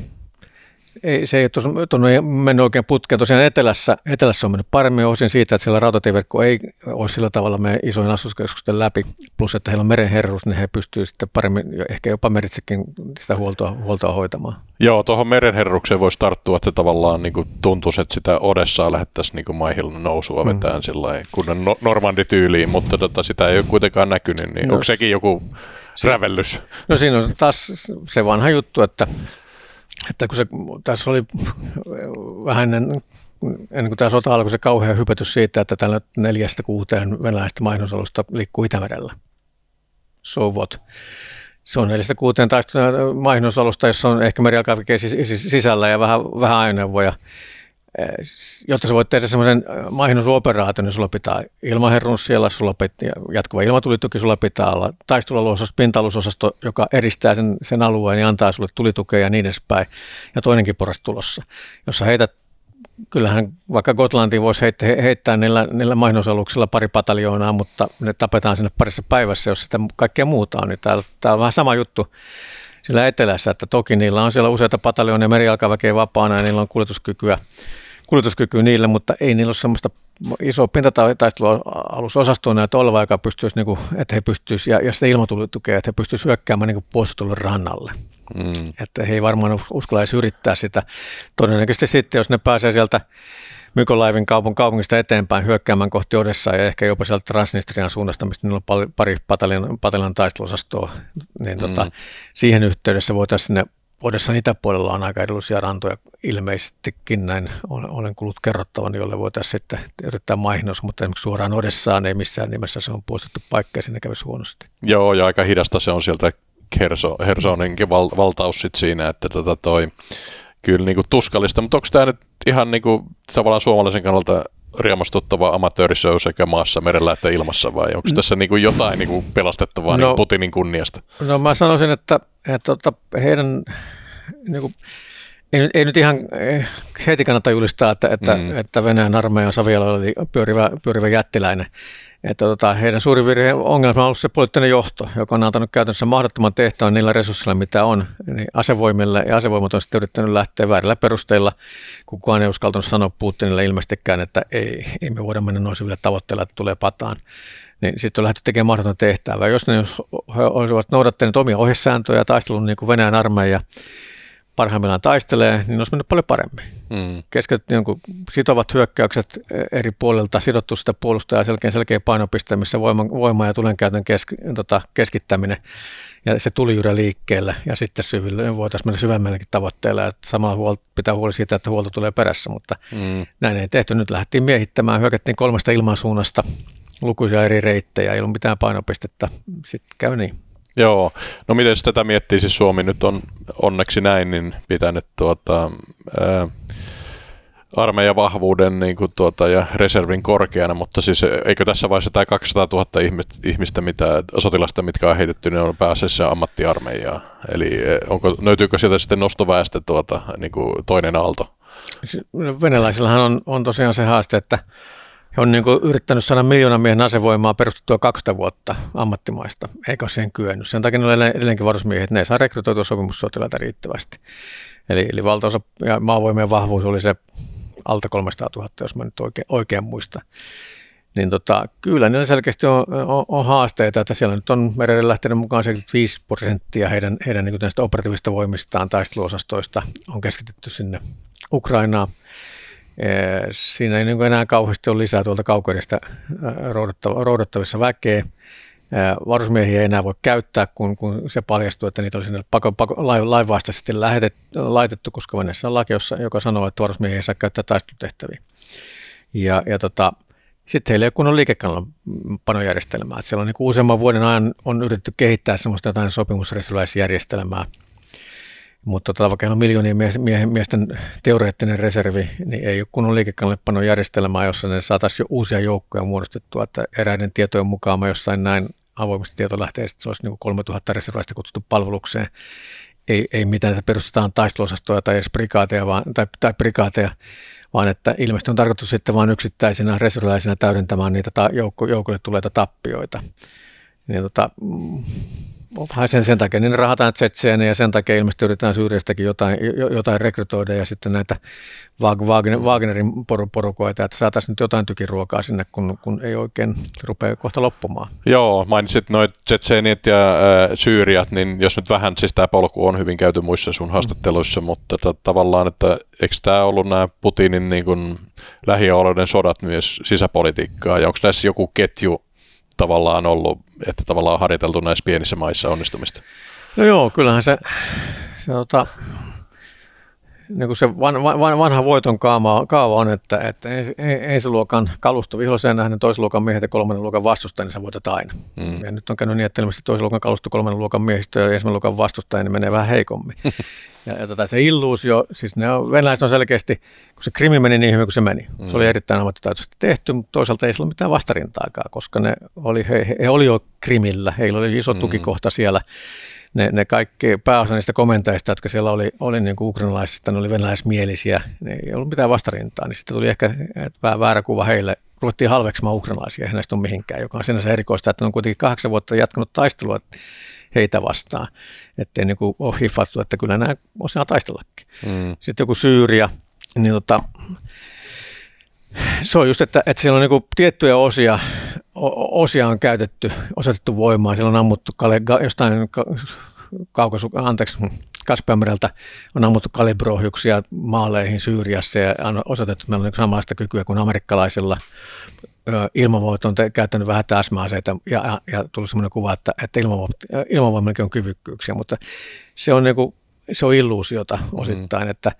ei, se ei ole mennyt oikein putkeen. Tosiaan etelässä, etelässä on mennyt paremmin osin siitä, että siellä rautatieverkko ei ole sillä tavalla me isoin asuskeskusten läpi, plus että heillä on merenherruus, niin he pystyvät sitten paremmin, ehkä jopa meritsekin sitä huoltoa, huoltoa hoitamaan. Joo, tuohon merenherrukseen voisi tarttua, että tavallaan niin tuntuisi, että sitä Odessaa lähettäisiin niin maihin nousua vetään mm. sillä kunnon no, normandityyliin, mutta tota, sitä ei ole kuitenkaan näkynyt, niin no, onko sekin joku rävellys? No siinä on taas se vanha juttu, että että kun se, tässä oli vähän ennen, ennen kuin tämä sota alkoi, se kauhea hypätys siitä, että tällä neljästä kuuteen venäläistä mainosalusta liikkuu Itämerellä. So what? Se on neljästä kuuteen taistelua mainosalusta, jossa on ehkä merialkaavikeen sisällä ja vähän, vähän ajoneuvoja. Eh, jotta sä voit tehdä semmoisen maihinnusoperaation, niin sulla pitää ilmaherruus siellä, sulla pitää jatkuva ilmatulituki, sulla pitää olla taisteluosasto, pinta joka eristää sen, sen alueen ja antaa sulle tulitukea ja niin edespäin. Ja toinenkin poras tulossa. Jos sä heität, kyllähän vaikka Gotlantiin voisi heittää, heittää niillä, niillä mainosaluksilla pari pataljoonaa, mutta ne tapetaan sinne parissa päivässä, jos sitä kaikkea muuta on. Niin täällä, täällä on vähän sama juttu siellä etelässä, että toki niillä on siellä useita pataljonia merijalkaväkeä vapaana ja niillä on kuljetuskykyä, kuljetuskykyä niille, mutta ei niillä ole semmoista iso pintataistelua näitä oleva, joka pystyisi, niin kuin, että he pystyisi, ja, ja sitä ilmatulitukea, että he pystyisivät hyökkäämään niin puolustulun rannalle. Mm. Että he ei varmaan uskalla edes yrittää sitä. Todennäköisesti sitten, jos ne pääsee sieltä Mykolaivin kaupun kaupungista eteenpäin hyökkäämään kohti Odessaa ja ehkä jopa sieltä Transnistrian suunnasta, mistä niillä on pari pataljan, pataljan taisteluosastoa, niin tota, mm. siihen yhteydessä voitaisiin sinne Odessan itäpuolella on aika edullisia rantoja ilmeisestikin, näin olen kuullut kerrottavan, jolle voitaisiin sitten yrittää maihinnos, mutta esimerkiksi suoraan Odessaan ei missään nimessä se on puolustettu paikka ja sinne kävisi huonosti. Joo, ja aika hidasta se on sieltä Herso, Hersoninkin val, valtaus sit siinä, että tota toi, kyllä niin kuin tuskallista, mutta onko tämä nyt ihan niin kuin, tavallaan suomalaisen kannalta riemastuttava amatöörishow sekä maassa, merellä että ilmassa vai onko tässä niin kuin jotain niin kuin pelastettavaa no, niin Putinin kunniasta? No mä sanoisin, että, että, että heidän niin kuin, ei, nyt, ei nyt ihan eh, heti kannata julistaa, että, että, mm. että Venäjän armeijan Savialla oli pyörivä, pyörivä jättiläinen. Että tota, heidän suuri virhe ongelma on ollut se poliittinen johto, joka on antanut käytännössä mahdottoman tehtävän niillä resursseilla, mitä on niin asevoimille. Ja asevoimat on sitten yrittänyt lähteä väärillä perusteilla. Kukaan ei uskaltanut sanoa Putinille ilmeisestikään, että ei, ei me voida mennä noin syville tavoitteilla, että tulee pataan. Niin sitten on lähdetty tekemään mahdoton tehtävää. Jos ne olisivat noudattaneet omia ohjesääntöjä ja taistelun niin kuin Venäjän armeija, parhaimmillaan taistelee, niin olisi mennyt paljon paremmin. Mm. Keskityttiin jonkun sitovat hyökkäykset eri puolilta, sidottu sitä puolustajaa selkeä, selkeä painopiste, missä voima, voima ja tulenkäytön kesk, tota, keskittäminen ja se tuli juuri liikkeelle ja sitten syville, voitaisiin mennä syvemmällekin tavoitteella, että samalla huol, pitää huoli siitä, että huolto tulee perässä, mutta mm. näin ei tehty. Nyt lähdettiin miehittämään, hyökättiin kolmesta ilmansuunnasta, lukuisia eri reittejä, ei ollut mitään painopistettä, sitten käy niin. Joo, no miten tätä miettii, siis Suomi nyt on onneksi näin, niin pitänyt tuota, ää, armeijan vahvuuden niin kuin tuota, ja reservin korkeana, mutta siis eikö tässä vaiheessa tämä 200 000 ihmistä, mitä, sotilasta, mitkä on heitetty, niin on pääasiassa ammattiarmeijaa. Eli onko, löytyykö sieltä sitten nostoväestö tuota, niin kuin toinen aalto? Venäläisillähän on, on tosiaan se haaste, että he on niin yrittänyt saada miljoonan miehen asevoimaa perustettua 20 vuotta ammattimaista, eikä ole siihen kyennyt. Sen takia ne on edelleenkin varusmiehet, ne ei saa rekrytoitua sopimussotilaita riittävästi. Eli, eli valtaosa ja maavoimien vahvuus oli se alta 300 000, jos mä nyt oikein, oikein muistan. Niin tota, kyllä niillä selkeästi on, on, on, haasteita, että siellä nyt on merelle lähtenyt mukaan 75 prosenttia heidän, heidän niin operatiivista voimistaan taisteluosastoista on keskitetty sinne Ukrainaan. Siinä ei niin enää kauheasti ole lisää tuolta kaukoidesta roudattavissa väkeä. Varusmiehiä ei enää voi käyttää, kun, kun se paljastuu, että niitä oli sinne pako, pako, lainvastaisesti lähetet, laitettu, koska Venäjässä on laki, joka sanoo, että varusmiehiä ei saa käyttää taistelutehtäviä. Ja, ja tota, sitten heillä ei ole kunnon liikekannalpanojärjestelmää. Että siellä on niin useamman vuoden ajan on yritetty kehittää semmoista jotain sopimusreserviläisjärjestelmää, mutta tota, vaikka on miljoonien miesten teoreettinen reservi, niin ei ole kunnon liikekannallepanon järjestelmää, jossa ne saataisiin jo uusia joukkoja muodostettua. Että eräiden tietojen mukaan mä jossain näin avoimista tietolähteistä, se olisi niin 3000 reserviläistä kutsuttu palvelukseen. Ei, ei mitään, että perustetaan taisteluosastoja tai edes prikaateja, vaan, tai, tai prikaateja, vaan että ilmeisesti on tarkoitus sitten vain yksittäisenä reserviläisenä täydentämään niitä ta- joukko, joukolle tuleita tappioita. Niin tota, mm, sen, sen takia niin rahataan tsetseen ja sen takia ilmeisesti yritetään Syyriastakin jotain, jotain rekrytoida ja sitten näitä Wagner. Wagnerin porukoita, että saataisiin nyt jotain tykiruokaa sinne, kun, kun ei oikein rupea kohta loppumaan. Joo, mainitsit noin tsetseenit ja äh, Syyriat, niin jos nyt vähän, siis tämä polku on hyvin käyty muissa sun haastatteluissa, mm. mutta t- tavallaan, että eikö tämä ollut nämä Putinin niin kuin, lähioloiden sodat myös sisäpolitiikkaa ja onko näissä joku ketju tavallaan ollut, että tavallaan on harjoiteltu näissä pienissä maissa onnistumista? No joo, kyllähän se, se tota, niin kuin se van, van, vanha voiton kaava, kaava on, että, että ensiluokan kalusto viholliseen nähden toisen luokan miehet ja kolmannen luokan vastustaja, niin sä voitat aina. Mm. Ja nyt on käynyt niin, että ilmeisesti toisen luokan kalusto, kolmannen luokan miehistö ja ensimmäisen luokan vastustaja, niin menee vähän heikommin. ja, ja tota, se illuusio, siis ne on, venäläiset on selkeästi, kun se krimi meni niin hyvin kuin se meni. Mm. Se oli mm. erittäin ammattitaitoisesti tehty, mutta toisaalta ei sillä ole mitään vastarintaakaan, koska ne oli, he, he, he oli jo krimillä, heillä oli iso mm. tukikohta siellä ne, ne kaikki pääosa niistä komentajista, jotka siellä oli, oli niin kuin ukrainalaisista, ne oli venäläismielisiä, ne ei ollut mitään vastarintaa, niin sitten tuli ehkä vähän väärä kuva heille. Ruvettiin halveksimaan ukrainalaisia, eihän näistä ole mihinkään, joka on sinänsä erikoista, että ne on kuitenkin kahdeksan vuotta jatkanut taistelua heitä vastaan. Että ei niin kuin ole hiffattu, että kyllä nämä osaa taistellakin. Mm. Sitten joku Syyria, niin tota, se on just, että, että siellä on niin tiettyjä osia, osia on käytetty, osoitettu voimaa, siellä on ammuttu kale, jostain kaukasu, anteeksi, Kaspianmereltä on ammuttu kalibrohjuksia maaleihin Syyriassa ja on osoitettu, että meillä on niin samanlaista kykyä kuin amerikkalaisilla. Ilmavoimat on käyttänyt vähän täsmäaseita ja, ja, ja tullut sellainen kuva, että, että ilmavoimillakin on kyvykkyyksiä, mutta se on, niin kuin, se on illuusiota osittain, mm. että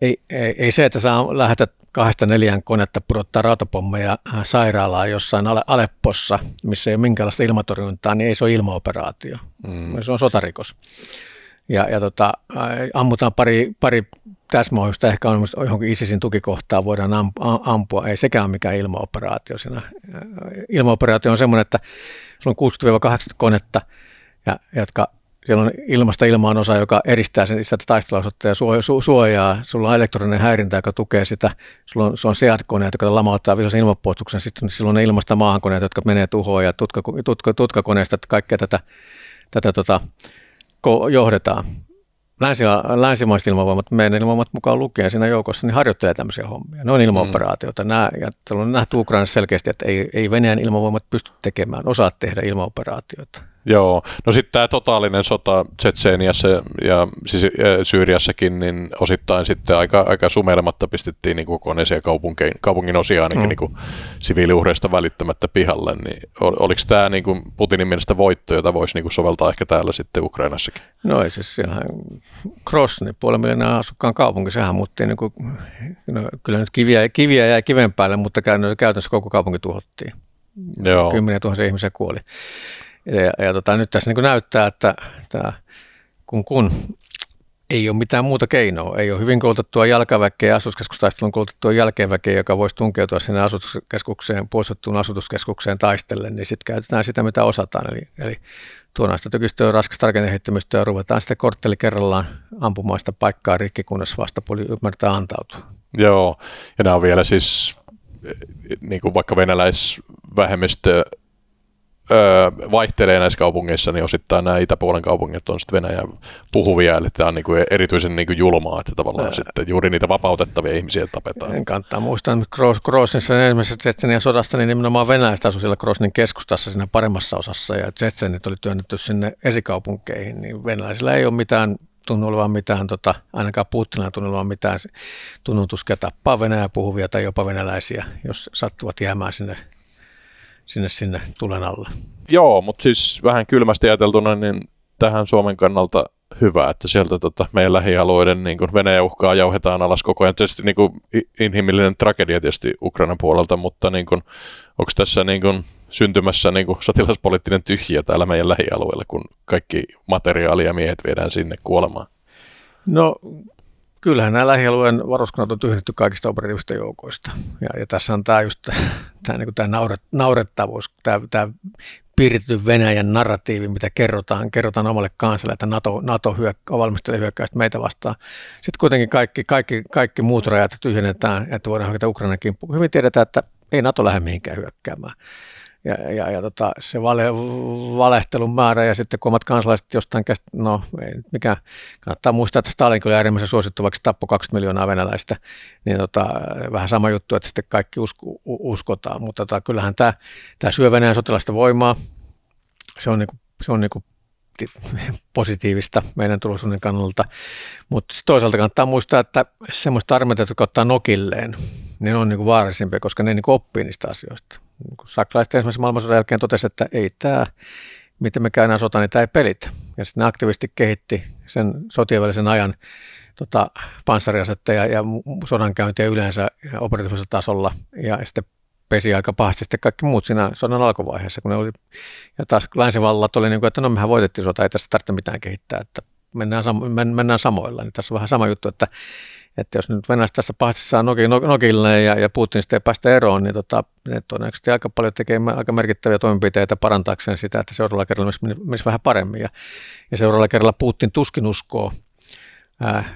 ei, ei, ei se, että saa lähetä kahdesta neljän konetta pudottaa rautapommeja äh, sairaalaan jossain Aleppossa, missä ei ole minkäänlaista ilmatorjuntaa, niin ei se ole ilmaoperaatio. Mm. Se on sotarikos. Ja, ja tota, äh, ammutaan pari, pari täsmäohjusta, ehkä on johonkin ISISin tukikohtaa voidaan ampua. Ei sekään ole mikään ilmaoperaatio. Siinä. Äh, ilmaoperaatio on semmoinen, että sulla on 60-80 konetta, ja, jotka siellä on ilmasta ilmaan osa, joka eristää sen sitä taisteluosoitetta ja suojaa. Sulla on elektroninen häirintä, joka tukee sitä. Sulla on, se on SEAT-koneet, jotka lamauttaa vihollisen ilmapuolustuksen. Sitten silloin on ilmasta maahankoneet, jotka menee tuhoon ja tutka, tutka, tutkakoneista, että kaikkea tätä, tätä tota, johdetaan. Länsi, länsimaiset ilmavoimat, meidän ilmavoimat mukaan lukien siinä joukossa, niin harjoittelee tämmöisiä hommia. Ne on ilmaoperaatioita. Mm. Nämä, ja on nähty Ukrainassa selkeästi, että ei, ei Venäjän ilmavoimat pysty tekemään, osaa tehdä ilmaoperaatioita. Joo, no sitten tämä totaalinen sota Tsetseeniassa ja siis Syyriassakin, niin osittain sitten aika, aika sumelematta pistettiin niin kokonaisia kaupunkien, kaupungin osia ainakin mm. niin siviiliuhreista välittämättä pihalle. Niin oliko tämä niin kuin Putinin mielestä voitto, jota voisi niin kuin soveltaa ehkä täällä sitten Ukrainassakin? No ei siis siellä Krosni, puolen miljoonaa asukkaan kaupunki, sehän muutti, niin kuin, no, kyllä nyt kiviä, kiviä jäi kiven päälle, mutta käytännössä koko kaupunki tuhottiin. Joo. Kymmeniä tuhansia ihmisiä kuoli. Ja, ja tota, nyt tässä niin näyttää, että tämä, kun, kun ei ole mitään muuta keinoa. Ei ole hyvin koulutettua jalkaväkeä, asutuskeskustaistelun koulutettua jälkeenväkeä, joka voisi tunkeutua sinne asutuskeskukseen, puolustettuun asutuskeskukseen taistellen, niin sitten käytetään sitä, mitä osataan. Eli, eli tuodaan sitä tykistöä, raskasta rakennehettämistä ja ruvetaan sitten kortteli kerrallaan ampumaan sitä paikkaa rikki, kunnes vastapuoli ymmärtää antautua. Joo, ja nämä on vielä siis niin kuin vaikka venäläisvähemmistö öö, vaihtelee näissä kaupungeissa, niin osittain nämä itäpuolen kaupungit on sitten Venäjän puhuvia, eli tämä on niin kuin erityisen niin kuin julmaa, että tavallaan Ää... sitten juuri niitä vapautettavia ihmisiä tapetaan. En kannattaa muistaa, että Grosnissa ensimmäisessä Tsetsenian sodasta, niin nimenomaan venäläiset asuivat siellä Grosnin keskustassa siinä paremmassa osassa, ja Tsetsenit oli työnnetty sinne esikaupunkeihin, niin venäläisillä ei ole mitään tunnu olevan mitään, tota, ainakaan Putinilla tunnu olevan mitään tunnutuskea tappaa Venäjää puhuvia tai jopa venäläisiä, jos sattuvat jäämään sinne sinne, sinne tulen alle. Joo, mutta siis vähän kylmästi ajateltuna, niin tähän Suomen kannalta hyvä, että sieltä tota, meidän lähialueiden niin kuin Venäjä uhkaa jauhetaan alas koko ajan. Tietysti niin kuin, inhimillinen tragedia tietysti Ukrainan puolelta, mutta niin kuin, onko tässä niin kuin, syntymässä niin kuin, sotilaspoliittinen tyhjiä täällä meidän lähialueella, kun kaikki materiaali ja miehet viedään sinne kuolemaan? No kyllähän nämä lähialueen varuskunnat on tyhjennetty kaikista operatiivisista joukoista. Ja, ja tässä on tämä just tämä, niin tämä nauret, naurettavuus, tämä, tämä piirretty Venäjän narratiivi, mitä kerrotaan, kerrotaan omalle kansalle, että NATO, NATO hyökkää, valmistelee hyökkäystä meitä vastaan. Sitten kuitenkin kaikki, kaikki, kaikki muut rajat tyhjennetään, että voidaan hakea Ukrainakin. Hyvin tiedetään, että ei NATO lähde mihinkään hyökkäämään ja, ja, ja tota, se vale, valehtelun määrä ja sitten kun omat kansalaiset jostain käsit, no ei nyt mikään, kannattaa muistaa, että Stalin oli äärimmäisen suosittu, vaikka tappoi 20 miljoonaa venäläistä, niin tota, vähän sama juttu, että sitten kaikki usko, uskotaan, mutta tota, kyllähän tämä, tämä syö Venäjän sotilaista voimaa, se on, niinku, se on niinku positiivista meidän turvallisuuden kannalta, mutta toisaalta kannattaa muistaa, että semmoista armeijat, jotka ottaa nokilleen, niin on niinku vaarallisempia, koska ne niinku oppii niistä asioista niin saksalaiset ensimmäisen maailmansodan jälkeen totesi, että ei tämä, miten me käydään sota, niin tämä ei pelitä. Ja sitten ne aktiivisesti kehitti sen sotien välisen ajan tota, panssariasetteja ja sodankäyntiä yleensä operatiivisella tasolla. Ja sitten pesi aika pahasti sitten kaikki muut siinä sodan alkuvaiheessa, kun ne oli, ja taas länsivallat oli niin kuin, että no mehän voitettiin sota, ei tässä tarvitse mitään kehittää, että mennään, sam- mennään samoilla, niin tässä on vähän sama juttu, että että jos nyt Venäjä tässä pahasti saa nokille ja, ja Putin sitten ei päästä eroon, niin tota, ne todennäköisesti aika paljon tekee aika merkittäviä toimenpiteitä parantaakseen sitä, että seuraavalla kerralla menisi, menisi vähän paremmin. Ja, ja seuraavalla kerralla Putin tuskin uskoo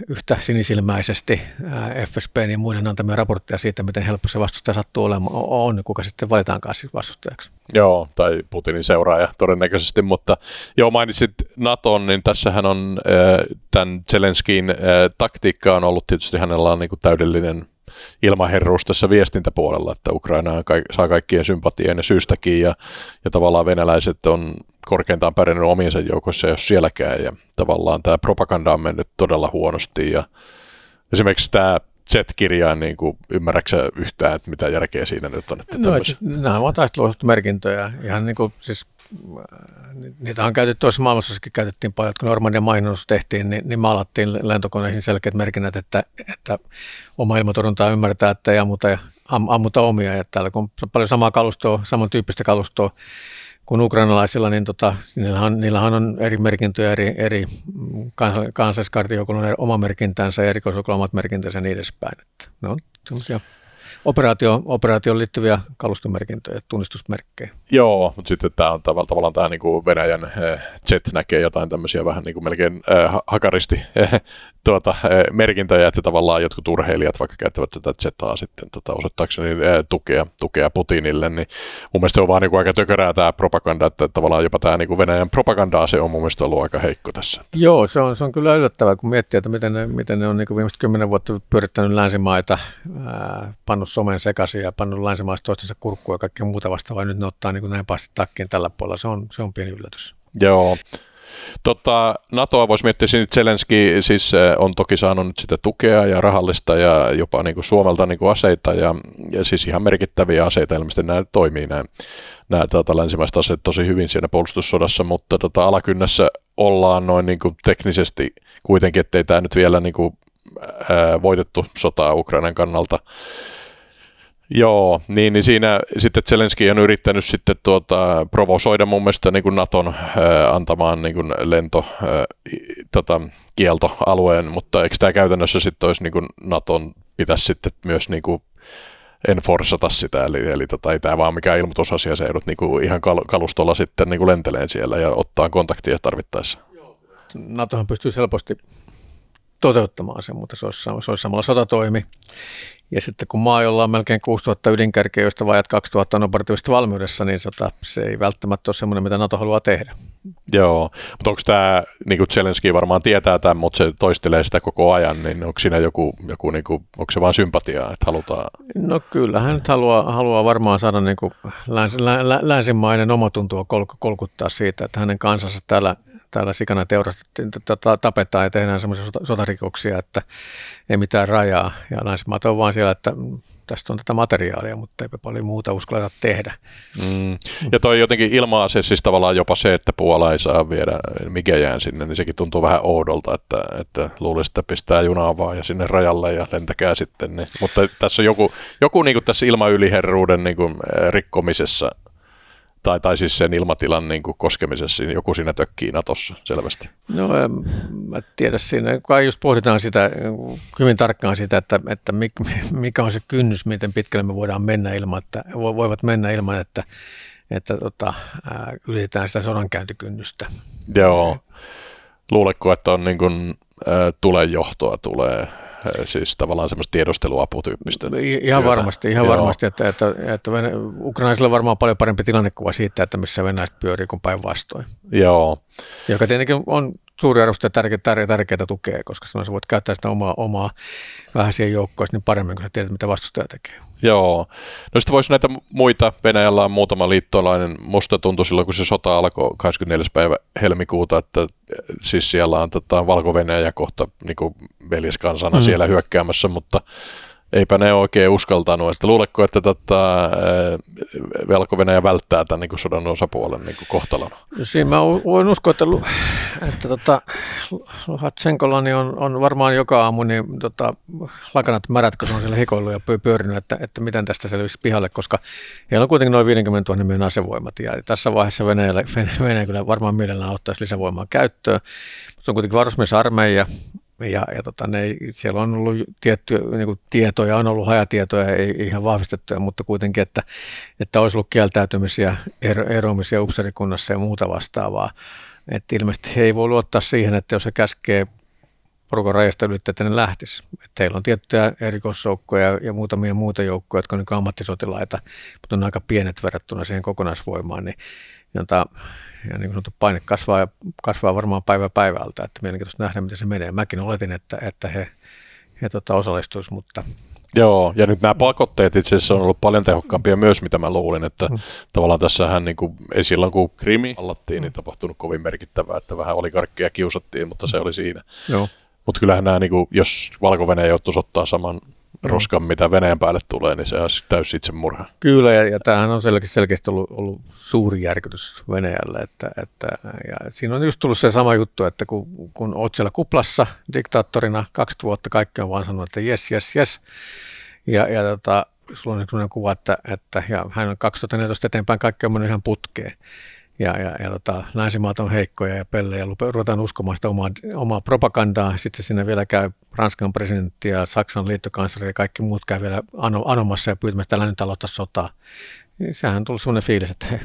yhtä sinisilmäisesti ää, FSP ja muiden antamia raportteja siitä, miten helppo se vastustaja sattuu olemaan, on, niin kuka sitten valitaankaan siis vastustajaksi. Joo, tai Putinin seuraaja todennäköisesti, mutta joo mainitsit Naton, niin tässähän on äh, tämän Zelenskin äh, taktiikka on ollut tietysti hänellä on niin kuin täydellinen ilmaherruus tässä viestintäpuolella, että Ukraina saa kaikkien sympatien ja syystäkin ja, ja tavallaan venäläiset on korkeintaan pärjännyt omiensa joukossa, jos sielläkään. Ja tavallaan tämä propaganda on mennyt todella huonosti ja esimerkiksi tämä Z-kirjaan, niin kuin, ymmärrätkö yhtään, että mitä järkeä siinä nyt on? Että no, siis, nämä ovat merkintöjä. Ihan niin kuin, siis, niitä on käytetty toisessa maailmansodassakin käytettiin paljon, kun Normandian mainonnus tehtiin, niin, niin maalattiin lentokoneisiin selkeät merkinnät, että, että oma ilmatorjuntaa ymmärtää, että ei ammuta, ja, am, ammuta omia. Ja täällä kun on paljon samaa kalustoa, samantyyppistä kalustoa, kuin ukrainalaisilla, niin tota, niillähän, niillähän on eri merkintöjä, eri, eri kansalliskartiokulla on oma merkintänsä ja erikoisuuksilla omat merkintänsä ja niin edespäin. Että ne on semmoisia operaatio, operaatioon liittyviä kalustomerkintöjä, tunnistusmerkkejä. Joo, mutta sitten tämä on tavallaan, tavallaan tämä niin kuin Venäjän äh, Z näkee jotain tämmöisiä vähän niin kuin melkein äh, hakaristi äh, tuota, äh, merkintöjä, että tavallaan jotkut urheilijat vaikka käyttävät tätä Zetaa sitten tota, osoittaakseni äh, tukea, tukea Putinille, niin mun mielestä se on vaan niin kuin aika tökörää tämä propaganda, että tavallaan jopa tämä niin kuin Venäjän propaganda se on mun mielestä ollut aika heikko tässä. Joo, se on, se on kyllä yllättävää, kun miettii, että miten ne, miten ne on niin kuin viimeiset kymmenen vuotta pyörittänyt länsimaita, ää, pannut somen sekaisin ja pannut länsimaista toistensa kurkkua ja kaikkea muuta vastaavaa. Nyt ne ottaa niin kuin näin pasti takkiin tällä puolella. Se on, se on pieni yllätys. Joo. Tota, NATOa voisi miettiä, että Zelenski siis eh, on toki saanut nyt sitä tukea ja rahallista ja jopa niin kuin Suomelta niin kuin aseita ja, ja siis ihan merkittäviä aseita, ilmeisesti nämä toimii nämä, nämä tota, länsimaiset aseet tosi hyvin siinä puolustussodassa, mutta tota, alakynnässä ollaan noin niin kuin teknisesti kuitenkin, ettei tämä nyt vielä niin kuin, ää, voitettu sotaa Ukrainan kannalta Joo, niin, niin siinä sitten Zelenski on yrittänyt sitten tuota, provosoida mun mielestä niin kuin Naton ää, antamaan niin kuin lento ää, tota, kieltoalueen, mutta eikö tämä käytännössä sitten olisi niin kuin Naton pitäisi sitten myös niin kuin enforcata sitä, eli, eli tota, ei tämä vaan mikään ilmoitusasia, se edut niin kuin ihan kal- kalustolla sitten niin kuin lenteleen siellä ja ottaa kontaktia tarvittaessa. Natohan pystyy helposti toteuttamaan sen, mutta se olisi, se olisi samalla sotatoimi. Ja sitten kun maa, jolla on melkein 6000 ydinkärkeä, joista vajat 2000 on operatiivisessa valmiudessa, niin sota, se ei välttämättä ole semmoinen, mitä NATO haluaa tehdä. Joo, mutta onko tämä, niin kuin Zelenski varmaan tietää tämän, mutta se toistelee sitä koko ajan, niin onko siinä joku, joku niin kuin, onko se vain sympatiaa, että halutaan? No kyllä, hän nyt haluaa, haluaa varmaan saada niin kuin läns, lä, lä, länsimainen omatuntoa kolkuttaa siitä, että hänen kansansa täällä täällä sikana teurastettiin, tapetaan ja tehdään semmoisia sotarikoksia, että ei mitään rajaa. Ja länsimaat on vaan siellä, että tästä on tätä materiaalia, mutta eipä paljon muuta uskalleta tehdä. Mm. Ja toi jotenkin ilma-ase, siis tavallaan jopa se, että Puola ei saa viedä mikejään sinne, niin sekin tuntuu vähän oudolta, että, että luulisi, että pistää junaa vaan ja sinne rajalle ja lentäkää sitten. Niin. Mutta tässä on joku, joku niin kuin tässä ilmayliherruuden niin kuin rikkomisessa tai, tai siis sen ilmatilan niin kuin koskemisessa, niin joku siinä tökkii Natossa selvästi. No en mä tiedä siinä, kai just pohditaan sitä hyvin tarkkaan sitä, että, että mikä on se kynnys, miten pitkälle me voidaan mennä ilman, että voivat mennä ilman, että, että tota, ylitetään sitä sodankäyntikynnystä. Joo. Luuletko, että on niin kuin, tulee johtoa, tulee siis tavallaan semmoista tiedusteluaputyyppistä. Ihan työtä. varmasti, ihan Joo. varmasti, että, että, että ukrainaisilla on varmaan paljon parempi tilannekuva siitä, että missä venäläiset pyörii kuin päinvastoin. Joo. Joka tietenkin on suuri arvosta ja tärkeää, tärkeää, tärkeää tukea, koska silloin sä voit käyttää sitä omaa, omaa vähän siihen joukkoon niin paremmin, kun sä tiedät, mitä vastustaja tekee. Joo. No sitten voisi näitä muita, Venäjällä on muutama liittolainen, musta tuntui silloin, kun se sota alkoi 24. päivä helmikuuta, että siis siellä on tota, Valko-Venäjä kohta niin veljeskansana mm. siellä hyökkäämässä, mutta eipä ne oikein uskaltanut. Että luuletko, että tota, Velko-Venäjä välttää tämän niin sodan osapuolen niin kohtalon? Siinä mä voin uskoa, että, että tota, Luhatsenkolla niin on, on, varmaan joka aamu niin, tota, lakanat märät, kun on siellä hikoillut ja pyörinyt, että, että miten tästä selvisi pihalle, koska heillä on kuitenkin noin 50 000 miehen asevoimat. Ja tässä vaiheessa Venäjä, Venäjä kyllä varmaan mielellään ottaisi lisävoimaa käyttöön. Mutta on kuitenkin varusmiesarmeija, ja, ja tota, ne, siellä on ollut tiettyjä niin kuin tietoja, on ollut hajatietoja, ei, ihan vahvistettuja, mutta kuitenkin, että, että olisi ollut kieltäytymisiä, ero, eroamisia upserikunnassa ja muuta vastaavaa. Että ilmeisesti he ei voi luottaa siihen, että jos he käskee porukan rajasta yli, että ne lähtisi. Että heillä on tiettyjä erikoisjoukkoja ja muutamia muuta joukkoja, jotka on niin ammattisotilaita, mutta on aika pienet verrattuna siihen kokonaisvoimaan, niin jota, ja niin kuin sanottu, paine kasvaa, ja kasvaa varmaan päivä päivältä, että mielenkiintoista nähdä, miten se menee. Mäkin oletin, että, että he, he tota, osallistuisivat, mutta Joo, ja nyt nämä pakotteet itse asiassa on ollut paljon tehokkaampia myös, mitä mä luulin, että mm. tavallaan tässähän niin kuin, ei silloin kun Krimi allattiin, niin tapahtunut kovin merkittävää, että vähän oligarkkia kiusattiin, mutta se oli siinä. Joo. Mutta kyllähän nämä, niin kuin, jos Valko-Venäjä joutuisi ottaa saman roskan, mitä Venäjän päälle tulee, niin se on täysin itsemurha. Kyllä, ja, ja tämähän on selkeästi, selkeästi ollut, ollut suuri järkytys Venäjälle. Että, että, ja siinä on just tullut se sama juttu, että kun, kun olet siellä kuplassa diktaattorina kaksi vuotta, kaikki on vaan sanonut, että jes, jes, jes. Ja, ja tota, sulla on sellainen kuva, että, että ja hän on 2014 eteenpäin, kaikki on mennyt ihan putkeen ja, ja, ja tota, länsimaat on heikkoja ja pellejä, ruvetaan uskomaan sitä omaa, omaa propagandaa, sitten sinne vielä käy Ranskan presidentti ja Saksan liittokansleri ja kaikki muut käy vielä anomassa ja pyytämässä, että nyt aloittaa sotaa. Niin sehän on tullut sellainen fiilis, että hei,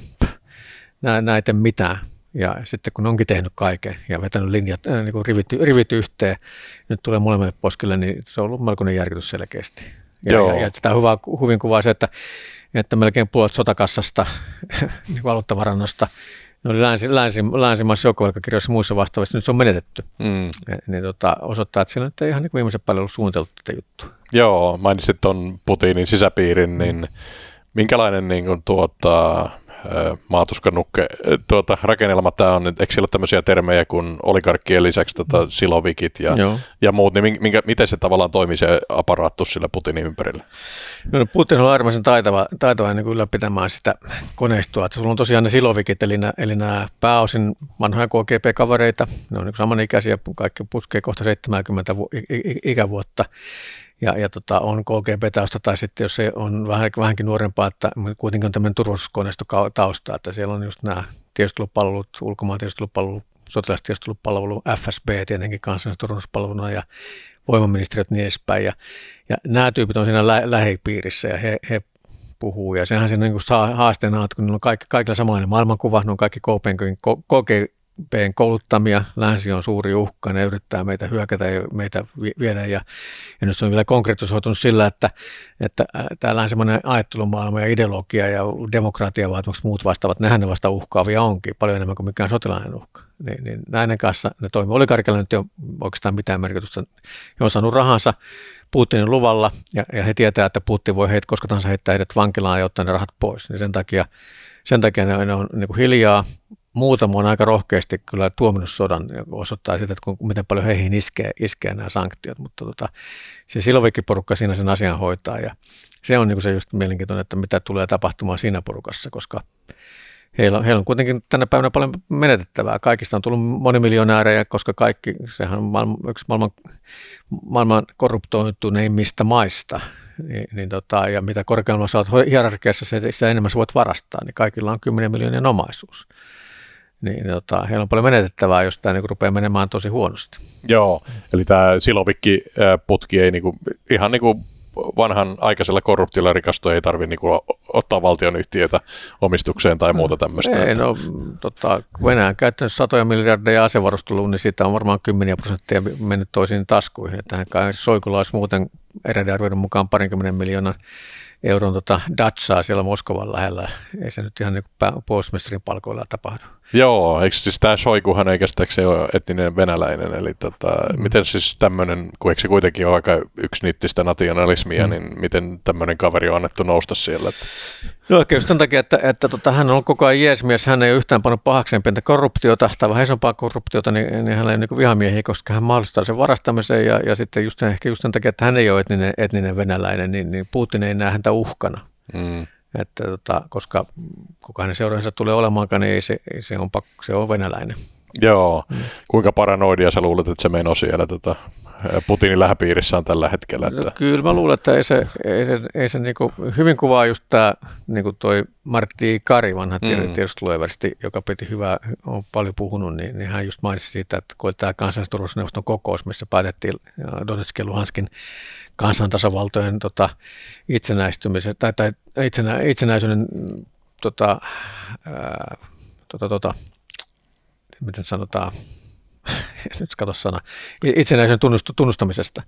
näitä mitään. Ja sitten kun onkin tehnyt kaiken ja vetänyt linjat, äh, niin kuin rivit, rivit yhteen, nyt tulee molemmille poskille, niin se on ollut melkoinen järkytys selkeästi. Ja, Joo. ja, ja sitä hyvä, huvin kuvaa se, että että melkein puolet sotakassasta, niin valuuttavarannosta, ne oli länsi, länsi, länsimaissa joukkovelkakirjoissa muissa vastaavissa, nyt se on menetetty. Mm. Ja, niin tota, osoittaa, että siellä nyt ei ihan niin viimeisen paljon ollut suunniteltu tätä juttua. Joo, mainitsit tuon Putinin sisäpiirin, niin minkälainen niin kuin, tuota, maatuskanukke tuota, rakennelma tämä on, eikö siellä ole tämmöisiä termejä kuin oligarkkien lisäksi tota, silovikit ja, ja muut, niin minkä, miten se tavallaan toimii se aparaattus sillä Putinin ympärillä? No, Putin on äärimmäisen taitava, taitava niin ylläpitämään sitä koneistoa. Että sulla on tosiaan ne silovikit, eli nämä, eli nämä pääosin vanhoja KGP-kavereita, ne on niin samanikäisiä, kaikki puskee kohta 70 vu- ikävuotta ja, ja tota, on KGB-tausta tai sitten jos se on vähän, vähänkin nuorempaa, että kuitenkin on tämmöinen turvallisuuskoneisto tausta, että siellä on just nämä tiedustelupalvelut, ulkomaan tiedustelupalvelu, sotilastiedustelupalvelu, FSB tietenkin kansallisen turvallisuuspalveluna ja voimaministeriöt niin edespäin. Ja, ja nämä tyypit on siinä lä- lähipiirissä ja he, he puhuu. Ja sehän se niin haasteena että kun niillä on kaikki, kaikilla samanlainen maailmankuva, ne on kaikki KGB, Bn kouluttamia, länsi on suuri uhka, ne yrittää meitä hyökätä ja meitä viedä ja, ja nyt se on vielä konkretisoitunut sillä, että, että tämä länsimainen ajattelumaailma ja ideologia ja demokratiavaatimukset muut vastaavat, nehän ne vasta uhkaavia onkin, paljon enemmän kuin mikään sotilainen uhka. Niin, niin näiden kanssa ne toimii. Oligarkilla nyt ole oikeastaan mitään merkitystä. He on saanut rahansa Putinin luvalla ja, ja he tietää, että Putin voi heitä koska tahansa heittää heidät vankilaan ja ottaa ne rahat pois. Niin sen takia, sen takia ne, ne on niin kuin hiljaa, muutama on aika rohkeasti kyllä tuominut sodan, joka osoittaa sitä, että miten paljon heihin iskee, iskee nämä sanktiot, mutta tota, se Silovikki-porukka siinä sen asian hoitaa ja se on niin se just mielenkiintoinen, että mitä tulee tapahtumaan siinä porukassa, koska heillä on, heillä on kuitenkin tänä päivänä paljon menetettävää. Kaikista on tullut monimiljonäärejä, koska kaikki, sehän on maailman, yksi maailman, maailman korruptoituneimmista maista, niin, niin tota, ja mitä korkeammassa olet hierarkiassa, sitä enemmän sä voit varastaa, niin kaikilla on 10 miljoonien omaisuus niin tota, heillä on paljon menetettävää, jos tämä niin rupeaa menemään tosi huonosti. Joo, eli tämä Silovikki-putki ei niinku, ihan niin kuin vanhan aikaisella korruptiolla rikastu ei tarvitse niinku ottaa valtionyhtiötä omistukseen tai muuta tämmöistä. Ei, no tota, Venäjä on käyttänyt satoja miljardeja asevarusteluun, niin siitä on varmaan kymmeniä prosenttia mennyt toisiin taskuihin. Että Soikulla olisi muuten eräiden arvioiden mukaan parinkymmenen miljoonan euron tota Datsaa siellä Moskovan lähellä. Ei se nyt ihan niin puolustusministerin palkoilla tapahdu. Joo, eikö siis tämä Shoikuhan ei käsittääkseni ole etninen venäläinen, eli tota, mm. miten siis tämmöinen, kun eikö se kuitenkin ole aika yksiniittistä nationalismia, mm. niin miten tämmöinen kaveri on annettu nousta siellä? Että... No ehkä just sen takia, että, että tota, hän on koko ajan jeesmies, hän ei ole yhtään pannut pahakseen pientä korruptiota tai vähän isompaa korruptiota, niin, niin hän ei niin vihamiehiä, koska hän mahdollistaa sen varastamisen ja, ja sitten just ehkä just sen takia, että hän ei ole etninen, etninen venäläinen, niin, niin Putin ei näe häntä uhkana. Mm. Että, tota, koska kuka hänen seuraajansa tulee olemaankaan, niin ei se, ei se, on, pakko, se on venäläinen. Joo. Mm. Kuinka paranoidia sä luulet, että se meno siellä tota, Putinin lähipiirissä on tällä hetkellä? Että... No, kyllä mä luulen, että ei se, ei se, ei se niinku, hyvin kuvaa just tämä niinku toi Martti Kari, vanha mm. tiedustelueversti, joka piti hyvää, on paljon puhunut, niin, niin hän just mainitsi siitä, että kun tämä kansallisturvallisuusneuvoston kokous, missä päätettiin Donetskin ja Luhanskin kansantasavaltojen tota, itsenäistymisen tai, tai itsenä, itsenäisyyden tota, ää, tota, tota, miten sanotaan, nyt kato sana, itsenäisen tunnustamisesta.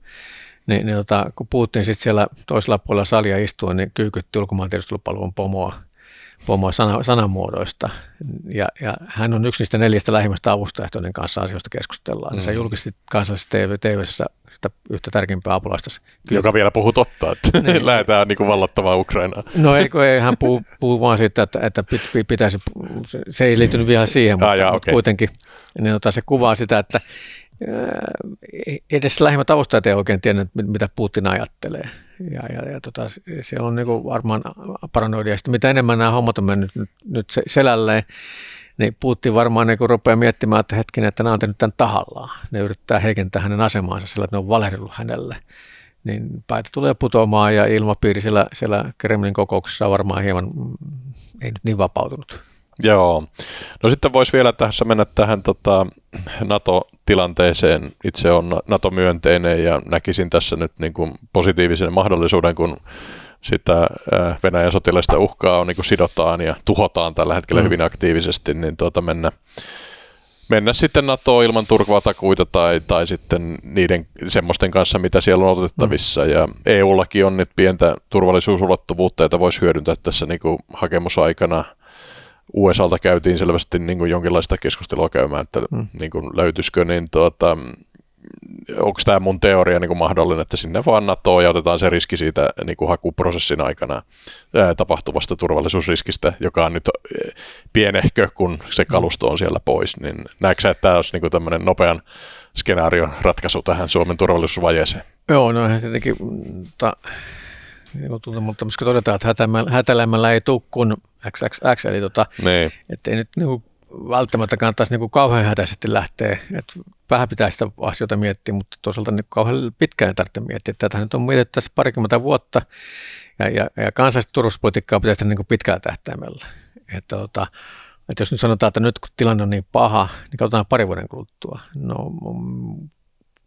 Niin, niin tota, kun puhuttiin sitten siellä toisella puolella salia istua, niin kyykytti ulkomaan tiedustelupalvelun pomoa pomoa sana, sanamuodoista. Ja, ja, hän on yksi niistä neljästä lähimmästä avustajasta, joiden kanssa asioista keskustellaan. Mm. Se julkisti kansallisessa TV, tv sitä yhtä tärkeimpää apulaista. Joka vielä puhuu totta, että niin. lähdetään niin kuin vallattamaan Ukrainaa. No eikö, ei hän puhu, puhu vaan siitä, että, että pitäisi, se ei liittynyt vielä siihen, mutta, ah, jaa, okay. kuitenkin niin ota, se kuvaa sitä, että edes lähimmät avustajat ei oikein tiedä, mitä Putin ajattelee. Ja, ja, ja tota, siellä on niin varmaan paranoidia. Sitten mitä enemmän nämä hommat on mennyt nyt, nyt selälleen, niin Putin varmaan niin rupeaa miettimään, että hetkinen, että nämä on tehnyt tämän tahallaan. Ne yrittää heikentää hänen asemaansa sillä, että ne on valehdellut hänelle. Niin päätä tulee putoamaan ja ilmapiiri siellä, siellä Kremlin kokouksessa on varmaan hieman, mm, ei nyt niin vapautunut. Joo. No sitten voisi vielä tässä mennä tähän tota, NATO-tilanteeseen. Itse on NATO-myönteinen ja näkisin tässä nyt niin kuin positiivisen mahdollisuuden, kun sitä äh, Venäjän sotilaista uhkaa on niin kuin sidotaan ja tuhotaan tällä hetkellä mm. hyvin aktiivisesti, niin tuota mennä, mennä sitten NATOon ilman turvatakuita tai, tai sitten niiden semmoisten kanssa, mitä siellä on otettavissa. Mm. Ja EU-laki on nyt pientä turvallisuusulottuvuutta, jota voisi hyödyntää tässä niin kuin hakemusaikana – USAlta käytiin selvästi niin kuin jonkinlaista keskustelua käymään, että mm. niin kuin löytyisikö, niin tuota, onko tämä mun teoria niin kuin mahdollinen, että sinne vaan NATOon ja otetaan se riski siitä niin kuin hakuprosessin aikana ää, tapahtuvasta turvallisuusriskistä, joka on nyt pienehkö, kun se kalusto on siellä pois. Niin näetkö sä, että tämä olisi niin kuin tämmöinen nopean skenaarion ratkaisu tähän Suomen turvallisuusvajeeseen? Joo, no tietenkin ta, niin tuntemattomasti todetaan, että hätälämällä ei tule kuin XXX, eli tota, niin. ettei nyt niin kuin, välttämättä kannattaisi niin kuin kauhean hätäisesti lähteä, että vähän pitää sitä asioita miettiä, mutta toisaalta niin kauhean pitkään ei tarvitse miettiä. Tätä nyt on mietitty tässä parikymmentä vuotta, ja, ja, ja kansallista turvallisuuspolitiikkaa pitäisi tehdä niin kuin pitkällä tähtäimellä. Että, tota, että jos nyt sanotaan, että nyt kun tilanne on niin paha, niin katsotaan pari vuoden kuluttua. No,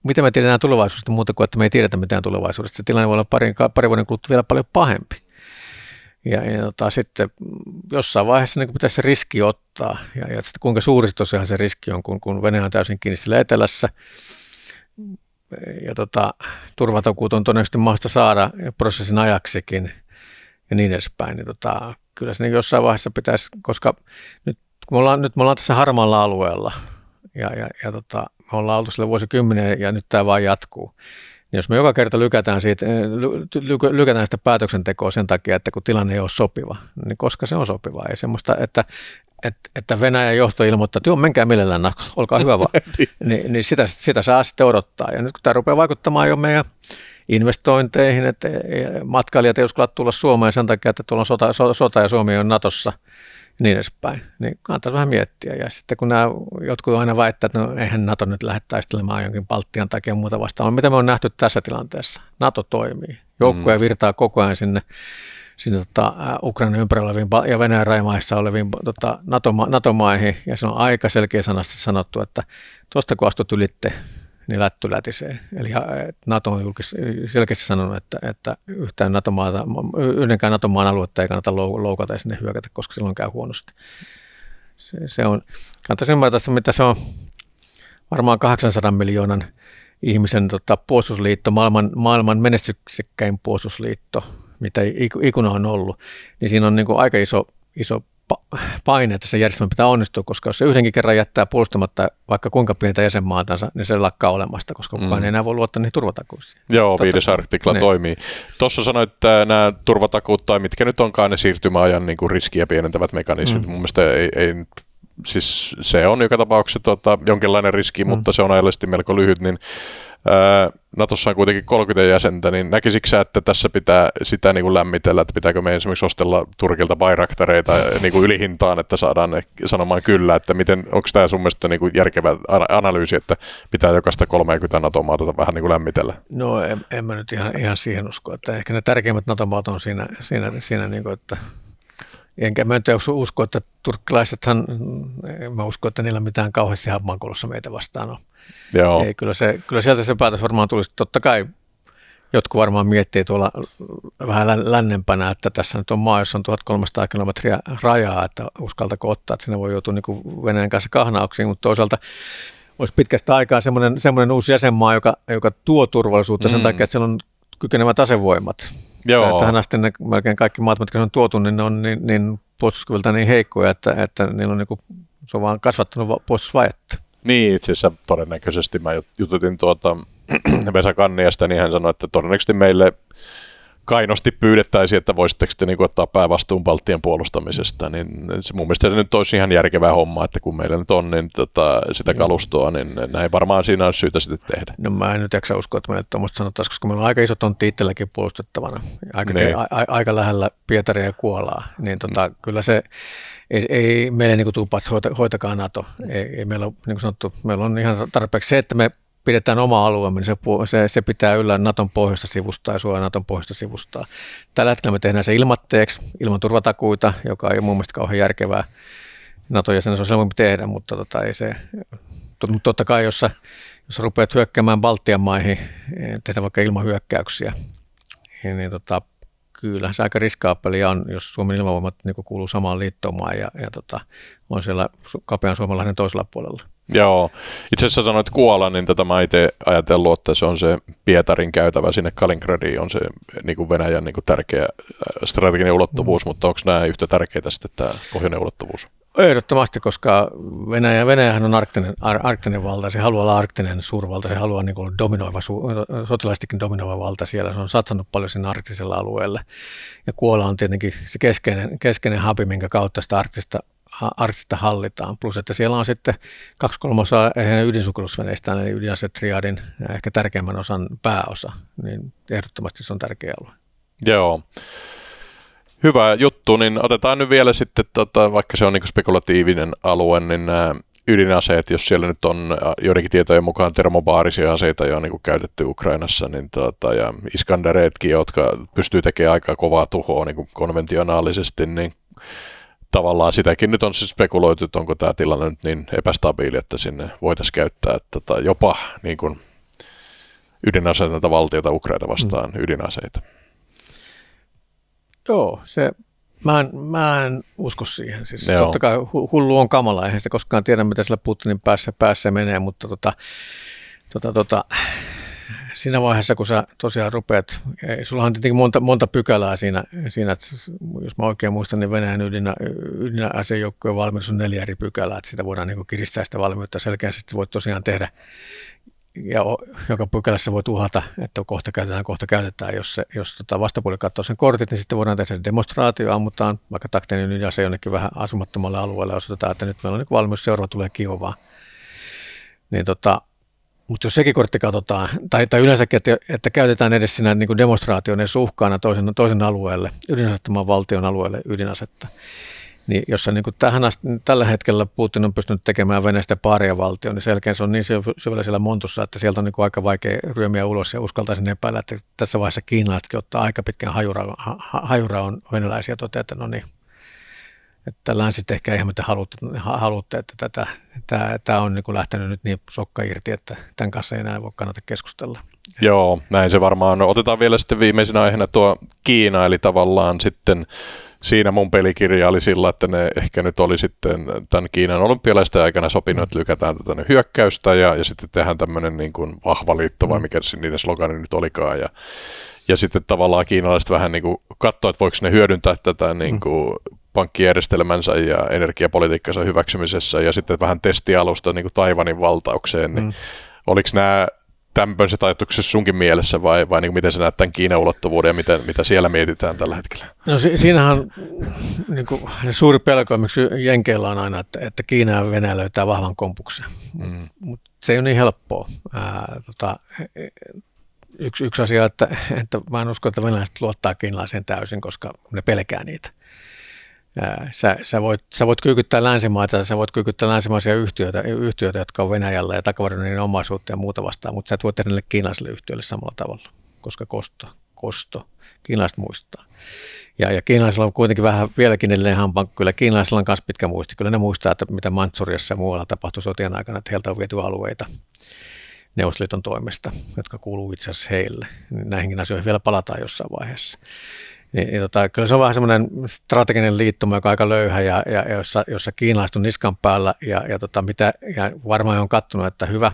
mitä me tiedetään tulevaisuudesta muuta kuin, että me ei tiedetä mitään tulevaisuudesta. Se tilanne voi olla pari, pari vuoden kuluttua vielä paljon pahempi. Ja, ja tota, sitten jossain vaiheessa niin pitäisi se riski ottaa. Ja, ja sitten kuinka suuri tosiaan se riski on, kun, kun Venäjä on täysin kiinni sillä etelässä. Ja tota, turvatakuut on todennäköisesti mahdollista saada prosessin ajaksikin ja niin edespäin. Niin tota, kyllä se niin jossain vaiheessa pitäisi, koska nyt, kun me ollaan, nyt me ollaan tässä harmaalla alueella ja, ja, ja tota, me ollaan oltu sille vuosikymmenen ja nyt tämä vaan jatkuu. Niin jos me joka kerta lykätään, siitä, ly, lykätään sitä päätöksentekoa sen takia, että kun tilanne ei ole sopiva, niin koska se on sopiva. Ei semmoista, että, että, että Venäjän johto ilmoittaa, että joo, menkää millään, olkaa hyvä vaan. niin, niin, niin sitä, sitä saa sitten odottaa. Ja nyt kun tämä rupeaa vaikuttamaan jo meidän investointeihin, että matkailijat ei uskalla tulla Suomeen sen takia, että tuolla on sota, sota ja Suomi on Natossa – niin edespäin. Niin kannattaa vähän miettiä. Ja sitten kun nämä jotkut aina väittää, että no eihän NATO nyt lähde taistelemaan jonkin Baltian takia muuta vastaan. Mitä me on nähty tässä tilanteessa? NATO toimii. Joukkoja mm. virtaa koko ajan sinne, sinne tota, Ukrainan ympärillä oleviin ja Venäjän rajamaissa oleviin tota, NATO-maihin. Ja se on aika selkeä sanasti sanottu, että tuosta kun astut ylitte, niin lätty lätisee. Eli NATO on julkis, selkeästi sanonut, että, että yhtään NATO-maata, yhdenkään NATO-maan aluetta ei kannata loukata ja sinne hyökätä, koska silloin käy huonosti. Se, se on, kannattaisi ymmärtää, mitä se on varmaan 800 miljoonan ihmisen tota, puolustusliitto, maailman, maailman menestyksekkäin puolustusliitto, mitä ikuna on ollut, niin siinä on niin kuin aika iso, iso paine, että se järjestelmä pitää onnistua, koska jos se yhdenkin kerran jättää puolustamatta vaikka kuinka pientä jäsenmaatansa, niin se lakkaa olemasta, koska kukaan mm. ei enää voi luottaa niihin turvatakuisiin. Joo, Totta viides artikla ne. toimii. Tuossa sanoit, että nämä turvatakuut tai mitkä nyt onkaan ne siirtymäajan niin kuin riskiä pienentävät mekanismit, mm. mun mielestä ei, ei siis se on joka tapauksessa tota, jonkinlainen riski, mm. mutta se on ajallisesti melko lyhyt, niin Natossa on kuitenkin 30 jäsentä, niin näkisikö että tässä pitää sitä niin kuin lämmitellä, että pitääkö me esimerkiksi ostella Turkilta bayraktareita niin kuin ylihintaan, että saadaan ne sanomaan kyllä, että miten, onko tämä sun mielestä niin kuin järkevä analyysi, että pitää jokaista 30 NATO-maata vähän niin kuin lämmitellä? No en, en mä nyt ihan, ihan siihen usko, että ehkä ne tärkeimmät NATO-maat on siinä, siinä, siinä niin kuin, että Enkä mä en usko, että turkkilaisethan, mä usko, että niillä mitään kauheasti hammankolossa meitä vastaan on. Joo. Ei, kyllä, se, kyllä sieltä se päätös varmaan tulisi. Totta kai jotkut varmaan miettii tuolla vähän lännempänä, että tässä nyt on maa, jossa on 1300 kilometriä rajaa, että uskaltako ottaa, että sinne voi joutua niin Venäjän kanssa kahnauksiin, mutta toisaalta olisi pitkästä aikaa semmoinen, semmoinen uusi jäsenmaa, joka, joka tuo turvallisuutta mm. sen takia, että siellä on kykenevät asevoimat. Joo. Tähän asti ne melkein kaikki maat, mitkä on tuotu, niin ne on niin, niin puolustuskyvyltä niin heikkoja, että, että niillä on niin kuin, se on vaan kasvattanut puolustusvajetta. Niin, itse asiassa todennäköisesti mä jututin tuota Vesa Kanniasta, niin hän sanoi, että todennäköisesti meille kainosti pyydettäisiin, että voisitteko te niin ottaa päävastuun Baltian puolustamisesta, niin se, mun mielestä se nyt olisi ihan järkevää homma, että kun meillä nyt on niin tota, sitä kalustoa, niin näin varmaan siinä on syytä sitten tehdä. No mä en nyt jaksa uskoa, että meille tuommoista sanottaisiin, koska meillä on aika iso tontti itselläkin puolustettavana, aika, niin. a, a, aika lähellä Pietaria ja Kuolaa, niin tota, mm. kyllä se ei, ei meille niin tule hoita, hoitakaa NATO. Ei, ei meillä ole, niin kuin sanottu, meillä on ihan tarpeeksi se, että me pidetään oma alueemme, niin se, se, se pitää yllä Naton pohjoista sivusta ja suojaa Naton pohjoista sivusta. Tällä hetkellä me tehdään se ilmatteeksi, ilman turvatakuita, joka ei ole mun mielestä kauhean järkevää. Naton jäsenä se on tehdä, mutta tota, ei se, totta kai jos, sä, jos sä rupeat hyökkäämään Baltian maihin, tehdä vaikka ilmahyökkäyksiä, niin, niin tota, kyllä se aika riskaapelia on, jos Suomen ilmavoimat niin kuuluu samaan liittoumaan ja, ja tota, on siellä kapean Suomenlahden toisella puolella. Joo. Itse asiassa sanoit Kuola, niin tätä mä itse ajatellut, että se on se Pietarin käytävä sinne Kaliningradiin, on se niin kuin Venäjän niin kuin tärkeä strateginen ulottuvuus, mm. mutta onko nämä yhtä tärkeitä sitten tämä pohjoinen ulottuvuus? Ehdottomasti, koska Venäjä, Venäjähän on arktinen, ar, arktinen valta, se haluaa olla arktinen suurvalta, se haluaa niin olla dominoiva, sotilaistikin dominoiva valta siellä, se on satsannut paljon sinne arktisella alueelle. Ja Kuola on tietenkin se keskeinen, keskeinen habi, minkä kautta sitä arktista arktista hallitaan. Plus, että siellä on sitten kaksi kolmasosaa ydinsukellusveneistä, eli ydinasetriadin ehkä tärkeimmän osan pääosa, niin ehdottomasti se on tärkeä alue. Joo. Hyvä juttu, niin otetaan nyt vielä sitten, tota, vaikka se on niin spekulatiivinen alue, niin nämä ydinaseet, jos siellä nyt on joidenkin tietojen mukaan termobaarisia aseita jo niin kuin käytetty Ukrainassa, niin tota, ja Iskandereetkin, jotka pystyy tekemään aika kovaa tuhoa niin konventionaalisesti, niin tavallaan sitäkin nyt on siis spekuloitu, että onko tämä tilanne nyt niin epästabiili, että sinne voitaisiin käyttää tota, jopa niin kuin ydinaseita valtiota Ukraina vastaan mm. ydinaseita. Joo, se, mä en, mä en usko siihen. Siis Joo. totta kai hullu on kamala, eihän sitä koskaan tiedä, mitä sillä Putinin päässä, päässä menee, mutta tota, tota, tota, siinä vaiheessa, kun sä tosiaan rupeat, sulla on tietenkin monta, monta pykälää siinä, siinä, että jos mä oikein muistan, niin Venäjän ydinä, ydinäasejoukkojen valmius on neljä eri pykälää, että sitä voidaan niin kiristää sitä valmiutta selkeästi, voit tosiaan tehdä ja joka pykälässä voi uhata, että kohta käytetään, kohta käytetään. Jos, se, jos tota vastapuoli katsoo sen kortit, niin sitten voidaan tehdä se demonstraatio, ammutaan vaikka taktinen ydinase jonnekin vähän asumattomalle alueelle, osoitetaan, että nyt meillä on niin valmius, seuraava tulee Kiovaan. Niin tota, mutta jos sekin kortti katsotaan, tai, tai yleensäkin, että, että käytetään edes siinä niin demonstraation edes uhkaana toisen, toisen alueelle, ydinasettoman valtion alueelle ydinasetta, niin jossa niin tähän asti, tällä hetkellä Putin on pystynyt tekemään Venäjästä paria valtio, niin selkeä se on niin syvällä siellä montussa, että sieltä on niin aika vaikea ryömiä ulos ja uskaltaisin epäillä, että tässä vaiheessa kiinalaisetkin ottaa aika pitkän hajura, hajura on venäläisiä toteaa, että no niin, että länsit ehkä ihan mitä haluatte, haluatte että tätä, tämä, tämä on niin kuin lähtenyt nyt niin sokka irti, että tämän kanssa ei enää voi kannata keskustella. Joo, näin se varmaan on. Otetaan vielä sitten viimeisenä aiheena tuo Kiina, eli tavallaan sitten siinä mun pelikirja oli sillä, että ne ehkä nyt oli sitten tämän Kiinan olympialaisten aikana sopinut, että lykätään tätä hyökkäystä ja, ja sitten tehdään tämmöinen niin kuin vahva liitto vai mm. mikä se niiden slogani nyt olikaan ja ja sitten tavallaan kiinalaiset vähän niin kuin katsoo, että voiko ne hyödyntää tätä niin kuin mm pankkijärjestelmänsä ja energiapolitiikkansa hyväksymisessä ja sitten vähän testialusta niin kuin Taivanin valtaukseen, niin mm. oliko nämä tämmöiset ajatukset sunkin mielessä vai, vai niin kuin miten sä näet tämän Kiinan ulottuvuuden ja miten, mitä siellä mietitään tällä hetkellä? No si- siinähän niin kuin, suuri pelko, miksi Jenkeillä on aina, että, että Kiina ja Venäjä löytää vahvan kompuksen, mm. mutta se ei ole niin helppoa. Ää, tota, yksi, yksi asia, että, että mä en usko, että venäläiset luottaa kiinalaiseen täysin, koska ne pelkää niitä sä, sä, voit, sä voit kyykyttää länsimaita, sä voit kyykyttää länsimaisia yhtiöitä, yhtiöitä jotka on Venäjällä ja takavarinoida niiden omaisuutta ja muuta vastaan, mutta sä et voi tehdä niille kiinalaisille yhtiöille samalla tavalla, koska kosto, kosto, kiinalaiset muistaa. Ja, ja kiinalaisilla on kuitenkin vähän vieläkin edelleen hampaan, kyllä kiinalaisilla on myös pitkä muisti. Kyllä ne muistaa, että mitä Mantsuriassa ja muualla tapahtui sotien aikana, että heiltä on viety alueita Neuvostoliiton toimesta, jotka kuuluu itse asiassa heille. Näihinkin asioihin vielä palataan jossain vaiheessa. Niin, niin tota, kyllä se on vähän semmoinen strateginen liittoma, joka on aika löyhä ja, ja jossa, jossa kiinalaiset on niskan päällä ja, ja, tota, mitä, ja varmaan on kattunut, että hyvä,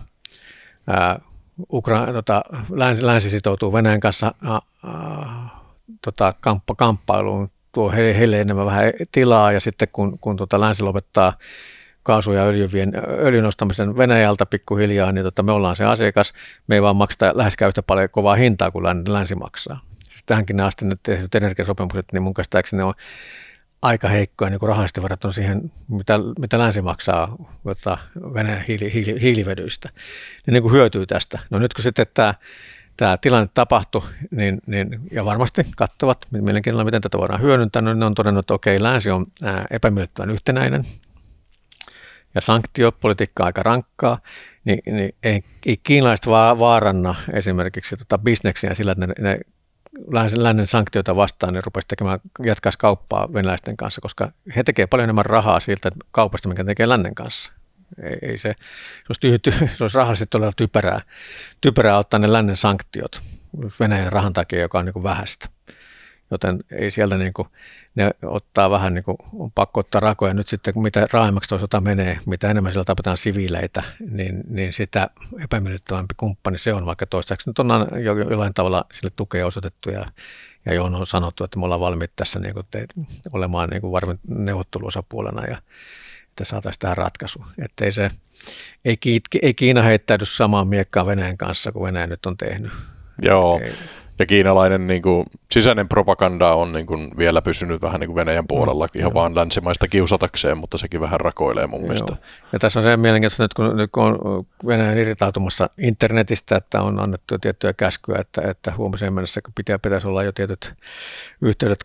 ää, Ukra, tota, länsi, länsi sitoutuu Venäjän kanssa ää, ää, tota, kamppa, kamppailuun, tuo heille, heille enemmän vähän tilaa ja sitten kun, kun tota, länsi lopettaa kaasu- ja öljyvien, öljyn ostamisen Venäjältä pikkuhiljaa, niin tota, me ollaan se asiakas. Me ei vaan makseta läheskään yhtä paljon kovaa hintaa kuin länsi maksaa. Tähänkin asti ne tehdyt energiasopimukset, niin mun käsittääkseni ne on aika heikkoja niin rahallisesti verrattuna siihen, mitä, mitä länsi maksaa jota Venäjän hiili, hiili, hiilivedyistä. Niin, niin kuin hyötyy tästä. No nyt kun sitten tämä tämä tilanne tapahtui, niin, niin, ja varmasti katsovat mielenkiinnolla, miten tätä voidaan hyödyntää, niin ne on todennut, että okei, länsi on epämiellyttävän yhtenäinen, ja sanktiopolitiikka aika rankkaa, niin, niin ei, ei kiinalaiset vaaranna esimerkiksi tota bisneksiä sillä, että ne, ne lännen sanktioita vastaan, niin rupesi tekemään, jatkaisi kauppaa venäläisten kanssa, koska he tekevät paljon enemmän rahaa siltä kaupasta, mikä tekee lännen kanssa. Ei, ei se, se olisi, se olisi rahallisesti todella typerää, typerää ottaa ne lännen sanktiot Venäjän rahan takia, joka on niin vähäistä joten ei sieltä niin kuin, ne ottaa vähän niin kuin, on pakko ottaa rakoja. Nyt sitten mitä raaimmaksi toisaalta menee, mitä enemmän siellä tapetaan siviileitä, niin, niin sitä epämiellyttävämpi kumppani se on, vaikka toistaiseksi nyt on jo, jollain tavalla sille tukea osoitettu ja, ja johon on sanottu, että me ollaan valmiit tässä niin kuin te, olemaan niin kuin varmin neuvotteluosapuolena ja että saataisiin tähän ratkaisu. Että ei, se, ei, ei Kiina heittäydy samaan miekkaan Venäjän kanssa kuin Venäjä nyt on tehnyt. Joo, ei. Ja kiinalainen niin kuin, sisäinen propaganda on niin kuin, vielä pysynyt vähän niin kuin Venäjän puolella, mm, ihan joo. vaan länsimaista kiusatakseen, mutta sekin vähän rakoilee mun joo. mielestä. Ja tässä on se mielenkiintoista, että kun, nyt kun on Venäjän irritautumassa internetistä, että on annettu jo tiettyjä käskyjä, että, että huomiseen mennessä kun pitää, pitäisi olla jo tietyt yhteydet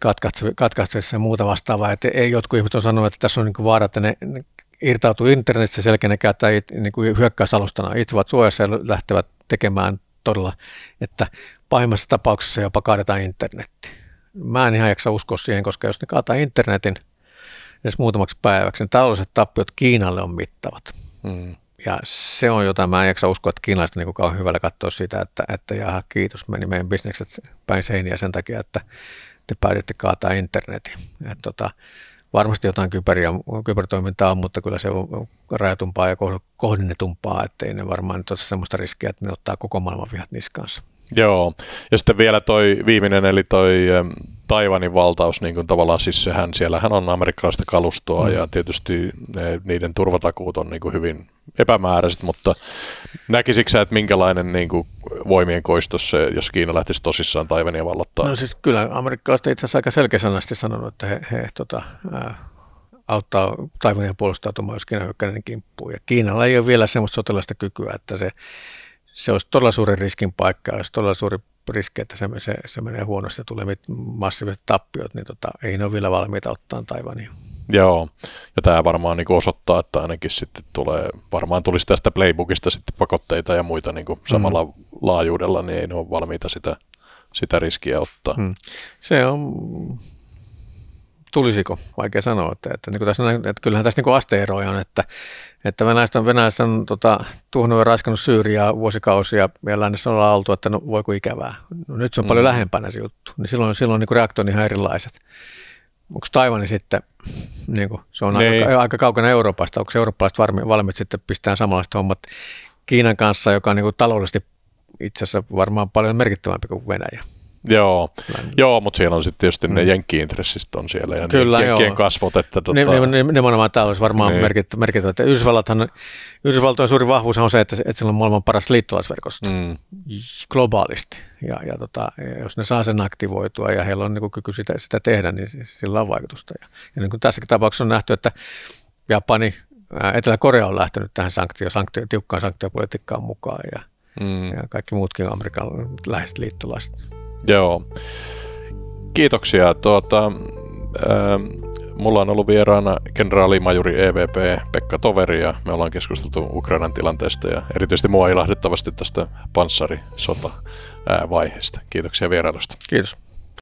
katkaistavissa ja muuta vastaavaa. Että ei jotkut ihmiset on sanonut, että tässä on niin kuin vaara, että ne, ne irtautuu internetissä selkeä, ne käyttää niin kuin hyökkäysalustana. Itse ovat suojassa ja lähtevät tekemään todella, että pahimmassa tapauksessa jopa kaadetaan internetti. Mä en ihan jaksa uskoa siihen, koska jos ne kaataa internetin edes muutamaksi päiväksi, niin taloudelliset tappiot Kiinalle on mittavat. Mm. Ja se on jotain, mä en jaksa uskoa, että kiinalaiset niin kauan hyvällä katsoa sitä, että, että jaha, kiitos, meni meidän bisnekset päin seiniä sen takia, että te päädytte kaataa internetin. Et tota, varmasti jotain kyberia, kybertoimintaa on, mutta kyllä se on rajatumpaa ja kohdennetumpaa, ettei ne varmaan nyt ole semmoista riskiä, että ne ottaa koko maailman vihat niskaansa. Joo, ja sitten vielä toi viimeinen, eli toi Taivanin valtaus, niin kuin tavallaan siis sehän, siellähän on amerikkalaista kalustoa mm. ja tietysti ne, niiden turvatakuut on niin kuin hyvin epämääräiset, mutta näkisikö että minkälainen niin kuin voimien koistos se, jos Kiina lähtisi tosissaan Taivania vallottaa? No siis kyllä amerikkalaiset itse asiassa aika selkeäsanasti sanonut, että he, he tota, ää, auttaa Taivania puolustautumaan, jos Kiina hyökkäinen kimppuun. Ja Kiinalla ei ole vielä semmoista sotilaista kykyä, että se se olisi todella suuri riskin paikka, olisi todella suuri riski, että se, se, se menee huonosti ja tulee massiiviset tappiot, niin tota, ei ne ole vielä valmiita ottaa Taivania. Joo, ja tämä varmaan niin osoittaa, että ainakin sitten tulee, varmaan tulisi tästä playbookista sitten pakotteita ja muita niin samalla mm. laajuudella, niin ei ne ole valmiita sitä, sitä riskiä ottaa. Mm. Se on tulisiko, vaikea sanoa, että, että, niin tässä, että kyllähän tässä niin asteeroja on, että, että venäläiset on, venäläiset on tota, tuhnut ja raiskannut Syyriaa vuosikausia ja lännessä ollaan oltu, että no voiko ikävää. No, nyt se on mm. paljon lähempänä se juttu, niin silloin, silloin niin reaktiot on ihan erilaiset. Onko Taivani sitten, niin kuin, se on aika, niin. aika kaukana Euroopasta, onko eurooppalaiset valmiit sitten pistää samanlaiset hommat Kiinan kanssa, joka on niin kuin taloudellisesti itse asiassa varmaan paljon merkittävämpi kuin Venäjä. Joo, joo mutta siellä on sitten tietysti mm. ne jenkki-intressistä on siellä ja Kyllä, ne jenkkien kasvot. Että tota... Nimenomaan täällä olisi varmaan niin. merkittävä. merkittävä. Yhdysvallathan, Yhdysvaltojen suuri vahvuus on se, että, että sillä on maailman paras liittolaisverkosto mm. globaalisti. Ja, ja, tota, jos ne saa sen aktivoitua ja heillä on niin kyky sitä, sitä tehdä, niin sillä on vaikutusta. Ja, ja niin kuin tässäkin tapauksessa on nähty, että Japani, Etelä-Korea on lähtenyt tähän sanktio, sanktio, tiukkaan sanktiopolitiikkaan mukaan ja, mm. ja kaikki muutkin Amerikan läheiset liittolaiset. Joo. Kiitoksia. Tuota, ää, mulla on ollut vieraana kenraalimajuri EVP Pekka Toveri ja me ollaan keskusteltu Ukrainan tilanteesta ja erityisesti mua ilahdettavasti tästä panssarisota vaiheesta. Kiitoksia vierailusta. Kiitos.